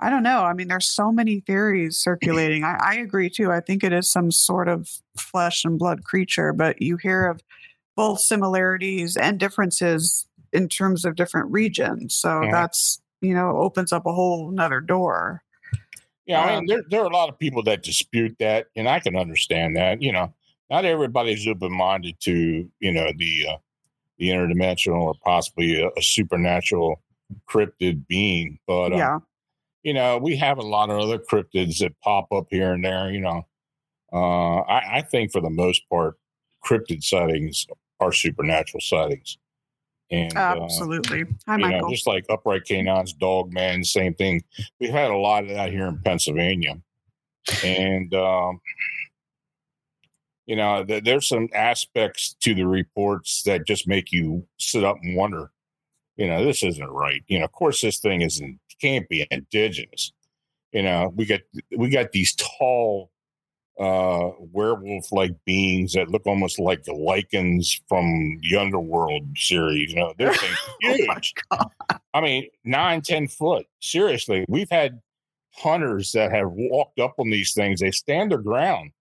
I don't know. I mean, there's so many theories circulating. I, I agree too. I think it is some sort of flesh and blood creature, but you hear of both similarities and differences in terms of different regions. So yeah. that's you know opens up a whole another door. Yeah, I mean, um, there there are a lot of people that dispute that, and I can understand that. You know, not everybody's open minded to you know the uh, the interdimensional or possibly a, a supernatural cryptid being, but um, yeah. You know, we have a lot of other cryptids that pop up here and there. You know, uh, I, I think for the most part, cryptid sightings are supernatural sightings. And absolutely, uh, Hi, Michael. Know, just like upright canines, dog man, same thing. We've had a lot of that here in Pennsylvania, and um, you know, th- there's some aspects to the reports that just make you sit up and wonder. You know, this isn't right. You know, of course, this thing isn't can't be indigenous. You know, we got we got these tall uh, werewolf like beings that look almost like the Lycans from the Underworld series. You know, they're (laughs) oh huge. oh I mean, nine, ten foot. Seriously, we've had hunters that have walked up on these things. They stand their ground,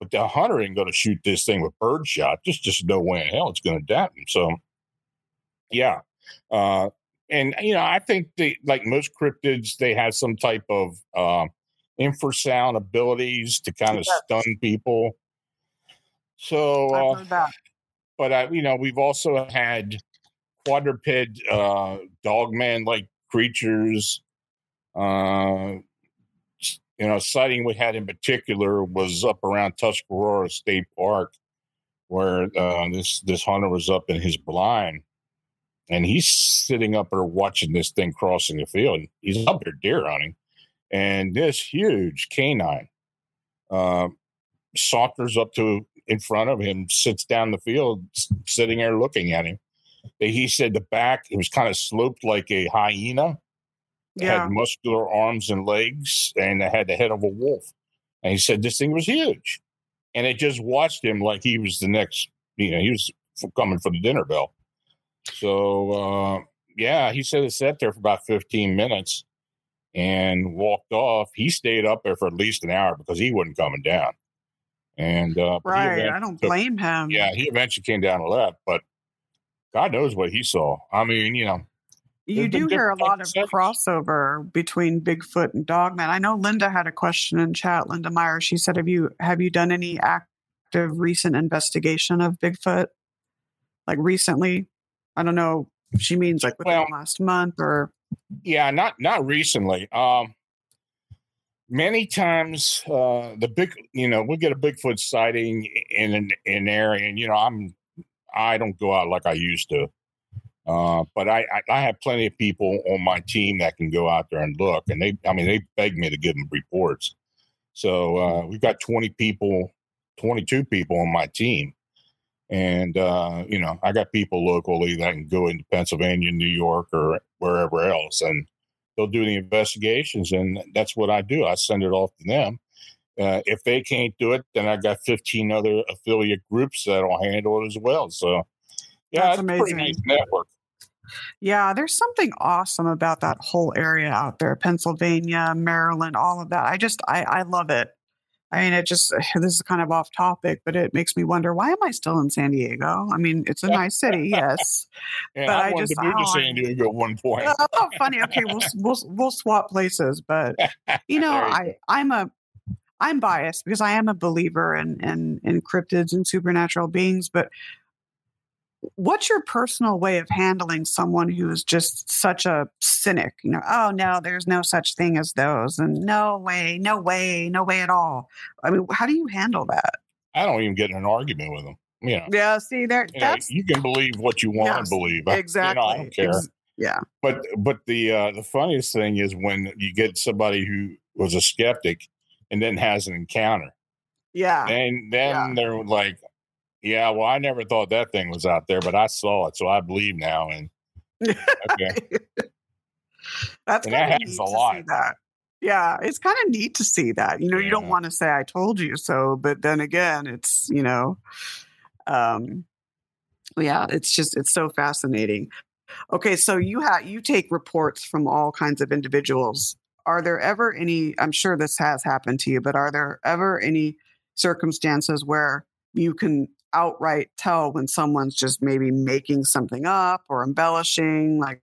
but the hunter ain't going to shoot this thing with birdshot. Just, just no way in hell it's going to him. So, yeah. Uh, and you know, I think they like most cryptids, they have some type of uh, infrasound abilities to kind of stun people. So, uh, but I, you know, we've also had quadruped uh, dogman like creatures. Uh, you know, sighting we had in particular was up around Tuscarora State Park, where uh, this this hunter was up in his blind, and he's sitting up there watching this thing crossing the field. He's up there deer hunting, and this huge canine uh, saunters up to in front of him, sits down the field, sitting there looking at him. He said the back it was kind of sloped like a hyena. Yeah. had muscular arms and legs, and it had the head of a wolf. And he said this thing was huge, and it just watched him like he was the next. You know, he was f- coming for the dinner bell. So uh, yeah, he said it sat there for about fifteen minutes and walked off. He stayed up there for at least an hour because he wasn't coming down. And uh, Right. I don't blame him. yeah, he eventually came down and left, but God knows what he saw. I mean, you know, You do hear a lot of settings. crossover between Bigfoot and Dogman. I know Linda had a question in chat. Linda Meyer, she said, "Have you have you done any active recent investigation of Bigfoot? Like recently? I don't know. if She means like within Well- the last month or yeah, not not recently. Um, many times, uh, the big, you know, we get a Bigfoot sighting in an, in area, and you know, I'm I don't go out like I used to. Uh, but I, I, I have plenty of people on my team that can go out there and look, and they, I mean, they beg me to give them reports. So uh, we've got 20 people, 22 people on my team. And, uh, you know, I got people locally that can go into Pennsylvania, New York, or wherever else, and they'll do the investigations. And that's what I do. I send it off to them. Uh, if they can't do it, then I got 15 other affiliate groups that'll handle it as well. So, yeah, That's it's a pretty amazing. nice network. Yeah, there's something awesome about that whole area out there, Pennsylvania, Maryland, all of that. I just, I, I love it. I mean, it just, (sighs) this is kind of off topic, but it makes me wonder why am I still in San Diego? I mean, it's a (laughs) nice city, yes. Yeah, But I, just, I wanted just- to move oh, to San Diego at one point. oh, oh funny. Okay, we'll we'll we'll swap places, but (laughs) you know, I I'm a I'm biased because I am a believer in in in cryptids and supernatural beings, but what's your personal way of handling someone who is just such a cynic you know oh no there's no such thing as those and no way no way no way at all i mean how do you handle that I don't even get in an argument with them. You know, yeah see there you, know, that's you can believe what you want Yes, to believe. I- (laughs) exactly You know, I don't care. Ex- yeah But but the uh, the funniest thing is when you get somebody who was a skeptic and then has an encounter, yeah and then Yeah. they're like, "Yeah, well, I never thought that thing was out there, but I saw it, so I believe now." And okay, (laughs) That's And that happens a lot. that. Yeah, it's kind of neat to see that. You know, you don't want to say "I told you so," but then again, it's you know, um, yeah, it's just it's so fascinating. Okay, so you have you take reports from all kinds of individuals. Are there ever any? I'm sure this has happened to you, but are there ever any circumstances where you can outright tell when someone's just maybe making something up or embellishing? Like,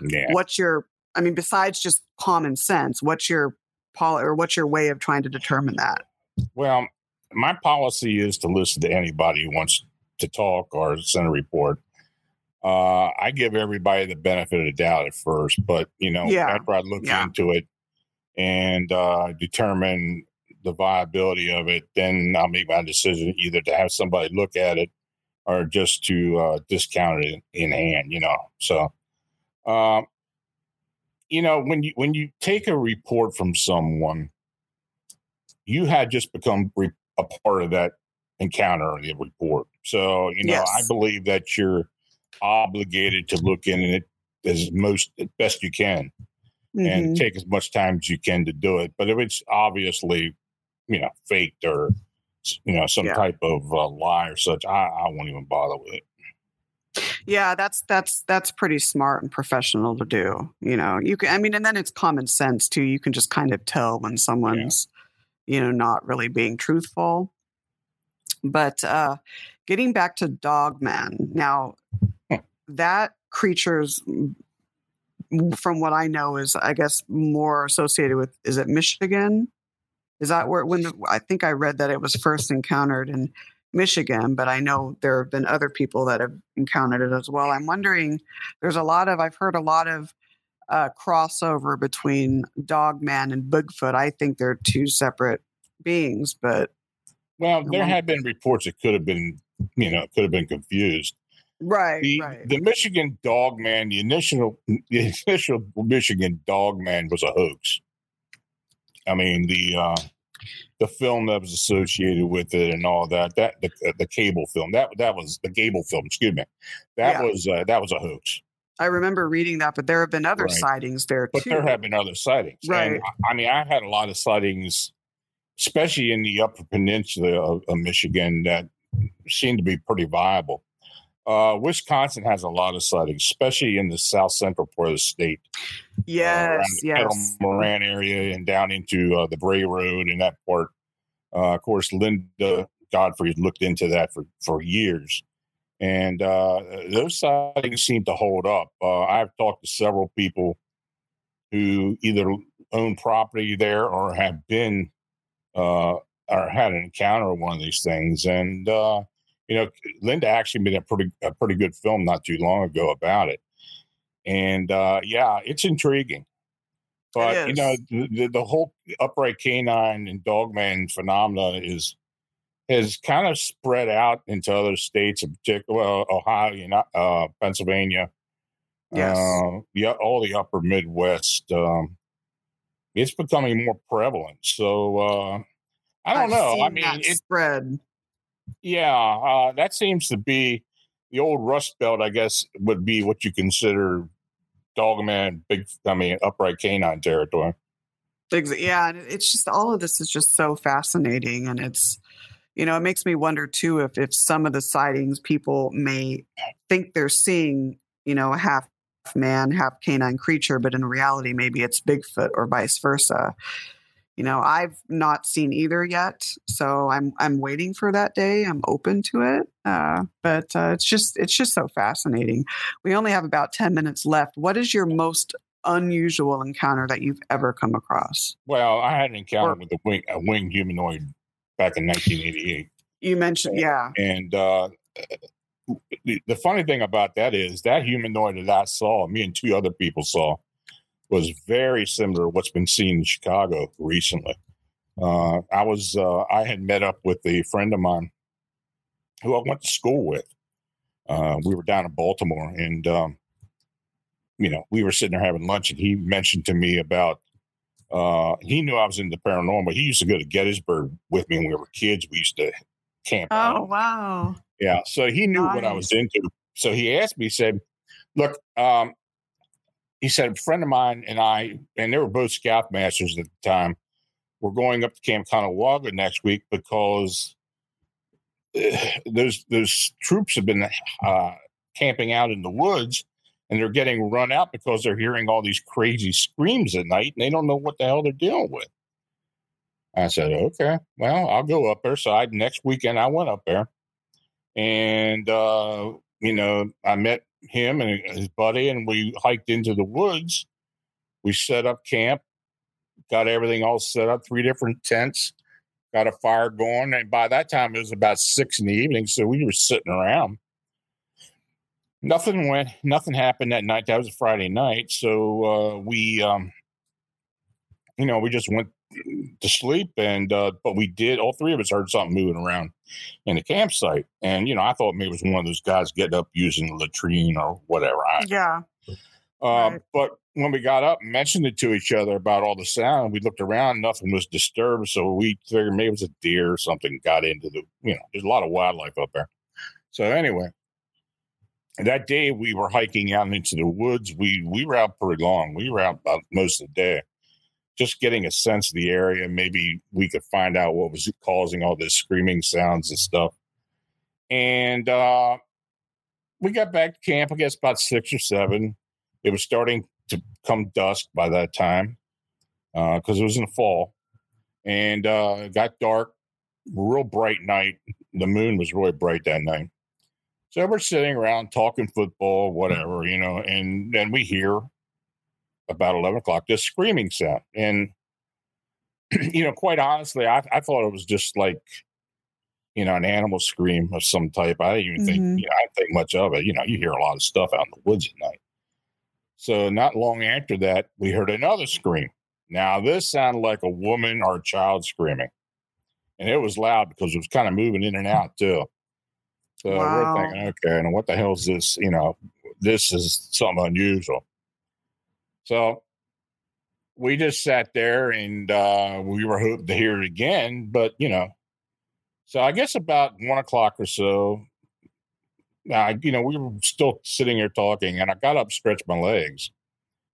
yeah. what's your i mean besides just common sense what's your pol or what's your way of trying to determine that Well, my policy is to listen to anybody who wants to talk or send a report. Uh, I give everybody the benefit of the doubt at first, but you know, Yeah. after I look Yeah. into it and uh, determine the viability of it, then I'll make my decision either to have somebody look at it or just to uh, discount it in hand. You know, so um, you know when you when you take a report from someone, you had just become re- a part of that encounter or the report. So, you know, I believe that you're obligated to look in it as most as best you can Mhm. and take as much time as you can to do it. But if it's obviously, you know, faked or you know some Yeah. type of uh, lie or such, I, I won't even bother with it. yeah that's that's that's pretty smart and professional to do you know. You can i mean and then it's common sense too you can just kind of tell when someone's you know not really being truthful. But uh getting back to dogman now that creature's mm, from what i know is i guess more associated with is it michigan is that where when the, i think i read that it was first encountered in michigan but i know there have been other people that have encountered it as well i'm wondering there's a lot of i've heard a lot of uh, crossover between dogman and bigfoot i think they're two separate beings but Well, there have been reports that could have been, you know, could have been confused. right The, right the Michigan dog man, the initial (laughs) the initial Michigan dog man was a hoax. I mean the uh, the film that was associated with it and all that that the, the cable film that that was the Gable film. Excuse me, that Yeah. was uh, that was a hoax. I remember reading that, but there have been other Right. sightings there But too. there have been other sightings. Right. And, I- I mean, I've had a lot of sightings, especially in the Upper Peninsula of, of Michigan, that seemed to be pretty viable. Uh, Wisconsin has a lot of sightings, especially in the south central part of the state. uh, yes, the yes. Moran area and down into uh, the Bray Road and that part. Uh, of course, Linda Godfrey looked into that for, for years. And uh, those sightings seem to hold up. Uh, I've talked to several people who either own property there or have been uh, or had an encounter with one of these things. And, uh, you know, Linda actually made a pretty, a pretty good film not too long ago about it. And uh, yeah, it's intriguing. But you know, the, the, whole upright canine and dogman phenomena is has kind of spread out into other states, in particular well, Ohio, you know, uh, Pennsylvania, Yes. uh, yeah, all the upper Midwest. Um, it's becoming more prevalent. So uh, I don't I've know. I mean, it, spread. Yeah, uh, that seems to be the old Rust Belt. I guess would be what you consider dogman, big. I mean, upright canine territory. Yeah, and it's just all of this is just so fascinating, and it's you know it makes me wonder too if if some of the sightings people may think they're seeing you know a half man, half canine creature, but in reality maybe it's Bigfoot or vice versa. You know, I've not seen either yet, so I'm I'm waiting for that day. I'm open to it, uh, but uh, it's just it's just so fascinating. We only have about ten minutes left. What is your most unusual encounter that you've ever come across? Well, I had an encounter Or- with a wing, a winged humanoid back in 1988, You mentioned, yeah, and uh, the, the funny thing about that is that humanoid that I saw, me and two other people saw, was very similar to what's been seen in Chicago recently. Uh, I was uh, I had met up with a friend of mine who I went to school with. Uh, we were down in Baltimore, and um, you know we were sitting there having lunch, and he mentioned to me about uh, he knew I was into paranormal. He used to go to Gettysburg with me when we were kids. We used to camp. out. Oh wow! Yeah. So he knew what I was into. So he asked me, he said, Look, um, he said, a friend of mine and I, and they were both scoutmasters at the time, we're going up to Camp Conewago next week because uh, those those troops have been uh, camping out in the woods and they're getting run out because they're hearing all these crazy screams at night and they don't know what the hell they're dealing with. I said, okay, well, I'll go up there. So I, next weekend I went up there and, uh, you know, I met him and his buddy and we hiked into the woods. We set up camp, got everything all set up, three different tents, got a fire going. And by that time it was about six in the evening. So we were sitting around. Nothing went, nothing happened that night. That was a Friday night. So uh, we, um, you know, we just went to sleep and uh but we did all three of us heard something moving around in the campsite. And you know i thought maybe it was one of those guys getting up using the latrine or whatever I, Yeah, uh, Right. but when we got up mentioned it to each other about all the sound we looked around nothing was disturbed so we figured maybe it was a deer or something got into the you know there's a lot of wildlife up there. So anyway that day we were hiking out into the woods. We we were out pretty long. We were out about most of the day just getting a sense of the area. Maybe we could find out what was causing all this screaming sounds and stuff. And uh, we got back to camp, I guess, about six or seven. It was starting to come dusk by that time because it was in the fall. And uh, it got dark, real bright night. The moon was really bright that night. So we're sitting around talking football, whatever, you know, and then we hear about 11 o'clock this screaming sound. And (clears throat) you know quite honestly I, I thought it was just like you know an animal scream of some type. I didn't even think Mhm. you know, i didn't think much of it. You know you hear a lot of stuff out in the woods at night. So not long after that we heard another scream. Now this sounded like a woman or a child screaming. And it was loud because it was kind of moving in and out too. So Wow. we're thinking okay and what the hell is this? You know this is something unusual so we just sat there and uh, we were hoping to hear it again, but you know, so I guess about one o'clock or so, uh, you know, we were still sitting here talking, and I got up, stretched my legs,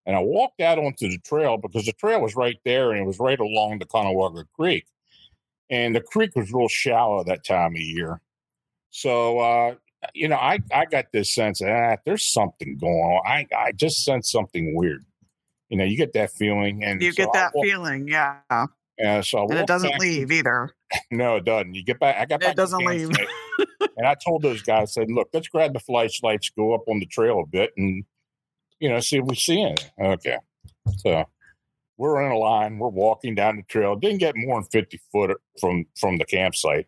and I walked out onto the trail because the trail was right there, and it was right along the Conewago Creek, and the creek was real shallow that time of year. So, uh, you know, I I got this sense that ah, there's something going on. I I just sense something weird. You know, you get that feeling, and You so get that feeling, yeah. Yeah, so I And it doesn't back- leave either. (laughs) No, it doesn't. You get back. I got It back. to doesn't leave. (laughs) and I told those guys, I said, "Look, let's grab the flashlights, go up on the trail a bit, and you know, see if we see anything." Okay, so we're in a line. We're walking down the trail. Didn't get more than fifty foot from from the campsite,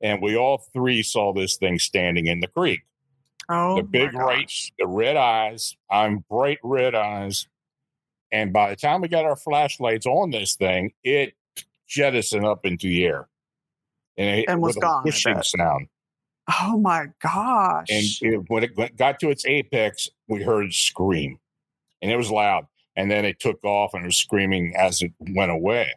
and we all three saw this thing standing in the creek. Oh, the big gosh. right, the red eyes. I'm bright red eyes. And by the time we got our flashlights on this thing, it jettisoned up into the air, and, it, And was gone, whooshing sound. Oh my gosh. And it, when it got to its apex, we heard it scream, and it was loud. And then it took off and it was screaming as it went away.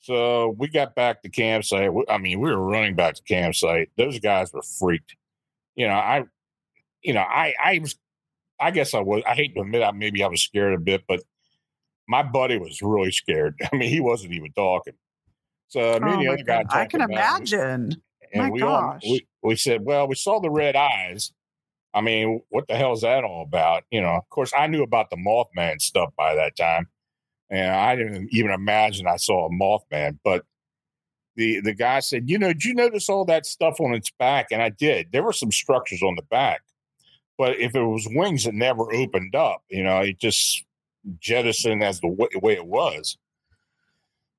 So we got back to campsite. I mean, we were running back to campsite. Those guys were freaked. You know, I, you know, I, I was, I guess I was. I hate to admit, I maybe I was scared a bit, but my buddy was really scared. (laughs) I mean, he wasn't even talking. So uh, me Oh and the other guy, God. I can imagine. And My we all gosh. we, we said, well, we saw the red eyes. I mean, what the hell is that all about? You know, of course, I knew about the Mothman stuff by that time, and I didn't even imagine I saw a Mothman. But the the guy said, you know, did you notice all that stuff on its back? And I did. There were some structures on the back, but if it was wings, it never opened up. You know, it just jettisoned as the way, way it was.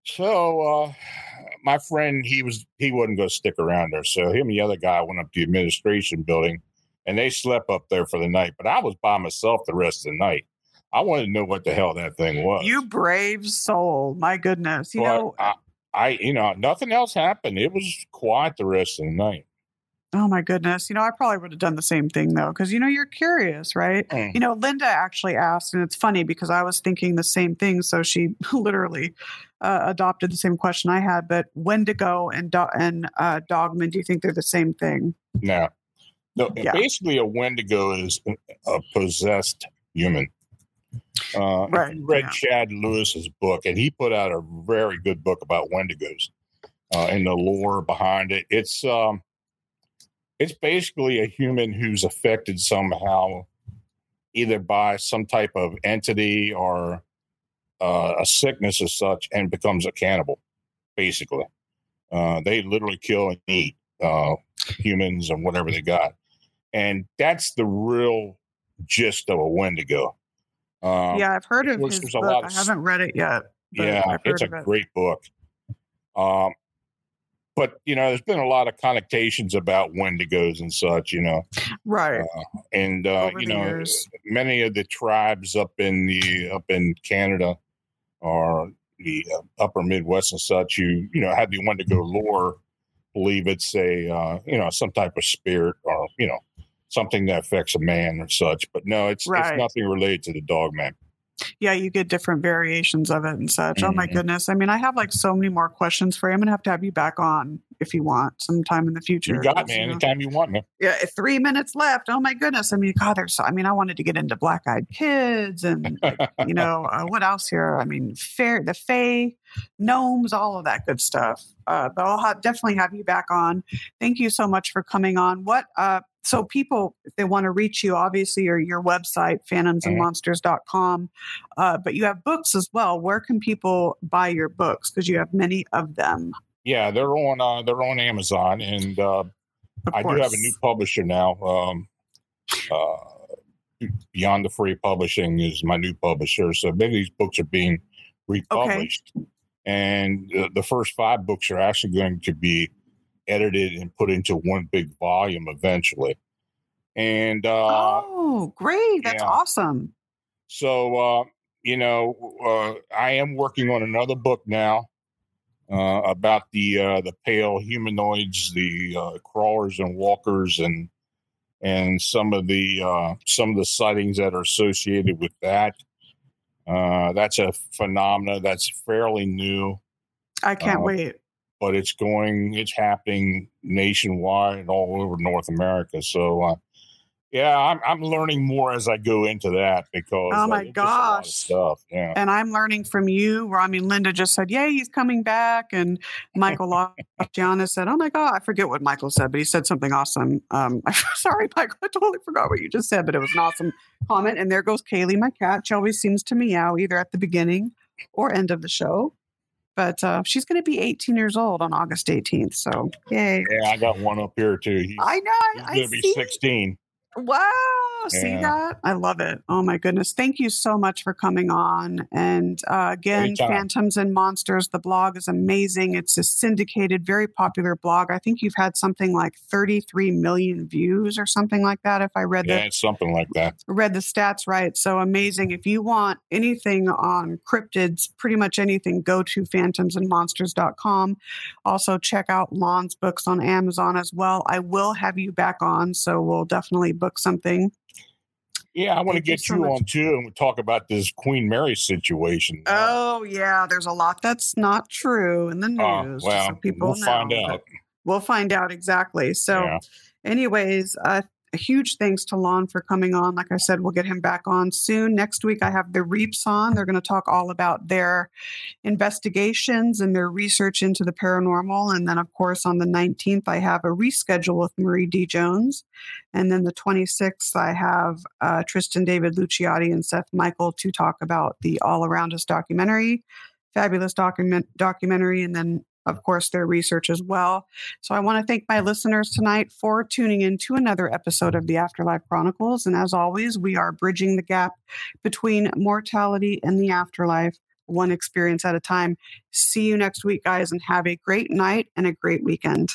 So uh, my friend, he was he wasn't going to stick around there. So him and the other guy went up to the administration building, and they slept up there for the night. But I was by myself the rest of the night. I wanted to know what the hell that thing was. You brave soul. My goodness. You But know, I, I, you know, nothing else happened. It was quiet the rest of the night. Oh my goodness. You know, I probably would have done the same thing though, because you know, you're curious, right? Mm. You know, Linda actually asked, and it's funny because I was thinking the same thing. So she (laughs) literally uh, adopted the same question I had. But Wendigo and do- and uh, Dogman, do you think they're the same thing? No, no. Yeah. Basically, a Wendigo is a possessed human. Uh, Right, you read yeah. Chad Lewis's book, and he put out a very good book about Wendigos uh, and the lore behind it. It's um, it's basically a human who's affected somehow, either by some type of entity or uh, a sickness as such, and becomes a cannibal. Basically, uh, they literally kill and eat uh, humans and whatever they got, and that's the real gist of a Wendigo. Um, yeah, I've heard of his book. I haven't read it yet. yeah, it's a it. great book. Um, but you know, there's been a lot of connotations about Wendigos and such. You know, Right. and uh, you know, years. many of the tribes up in the up in Canada or the uh, upper Midwest and such, you you know, have the Wendigo lore. Believe it's a uh, you know some type of spirit or you know something that affects a man or such. But no, it's Right. it's nothing related to the dog man. Yeah, you get different variations of it and such. Oh my Mhm. goodness. I mean, I have like so many more questions for you. I'm gonna have to have you back on if you want sometime in the future. You got me you know- anytime you want me. yeah, three minutes left. Oh my goodness. I mean, God, there's so, I mean, I wanted to get into black eyed kids and, like, (laughs) you know, uh, what else here? I mean, fair, the Fae, gnomes, all of that good stuff. Uh, but I'll definitely have you back on. Thank you so much for coming on. What, uh, so people, if they want to reach you, obviously your, your website, phantomsandmonsters.com, uh, but you have books as well. Where can people buy your books? Because you have many of them. Yeah, they're on uh, they're on Amazon, and uh, I do have a new publisher now. Um, uh, Beyond the Fray Publishing is my new publisher, so many of these books are being republished, and the, the first five books are actually going to be edited and put into one big volume eventually. And uh, oh, great. That's yeah. awesome. so, uh, you know, uh, I am working on another book now uh, about the uh, the pale humanoids, the uh, crawlers and walkers, and and some of the uh, some of the sightings that are associated with that. Uh, that's a phenomena that's fairly new, I can't Uh, wait. But it's going, it's happening nationwide all over North America. So, uh, yeah, I'm, I'm learning more as I go into that because Oh uh, my there's just a lot of gosh. stuff. Yeah. And I'm learning from you. Where I mean, Linda just said, "Yay, he's coming back," and Michael (laughs) Gianna said, "Oh my god, I forget what Michael said, but he said something awesome." Um, (laughs) sorry, Michael, I totally forgot what you just said, but it was an awesome comment. And there goes Kaylee, my cat. She always seems to meow either at the beginning or end of the show. But uh, she's going to be 18 years old on August 18th. So, yay! Yeah, I got one up here too. He's, I know. he's going to be 16. Wow. See Yeah. that? I love it. Oh my goodness. Thank you so much for coming on. And uh, again, Phantoms and Monsters, the blog is amazing. It's a syndicated, very popular blog. I think you've had something like 33 million views or something like that, if I read Yeah, the it's something like that. read the stats right. So amazing. If you want anything on cryptids, pretty much anything, go to phantomsandmonsters.com. Also, check out Lon's books on Amazon as well. I will have you back on, so we'll definitely book something. Yeah, I want to you get so you on too, and we talk about this Queen Mary situation. Oh, yeah, there's a lot that's not true in the news. Oh, just well, so people we'll find know, but out. We'll find out exactly. So, Yeah. anyways, uh, huge thanks to Lon for coming on. Like I said, we'll get him back on soon. Next week, I have the Reaps on. They're going to talk all about their investigations and their research into the paranormal. And then, of course, on the 19th, I have a reschedule with Marie D. Jones. And then the 26th, I have uh, Tristan David Luciotti and Seth Michael to talk about the All Around Us documentary. Fabulous document documentary, and then of course their research as well. So I want to thank my listeners tonight for tuning in to another episode of the Afterlife Chronicles. And as always, we are bridging the gap between mortality and the afterlife, one experience at a time. See you next week, guys, and have a great night and a great weekend.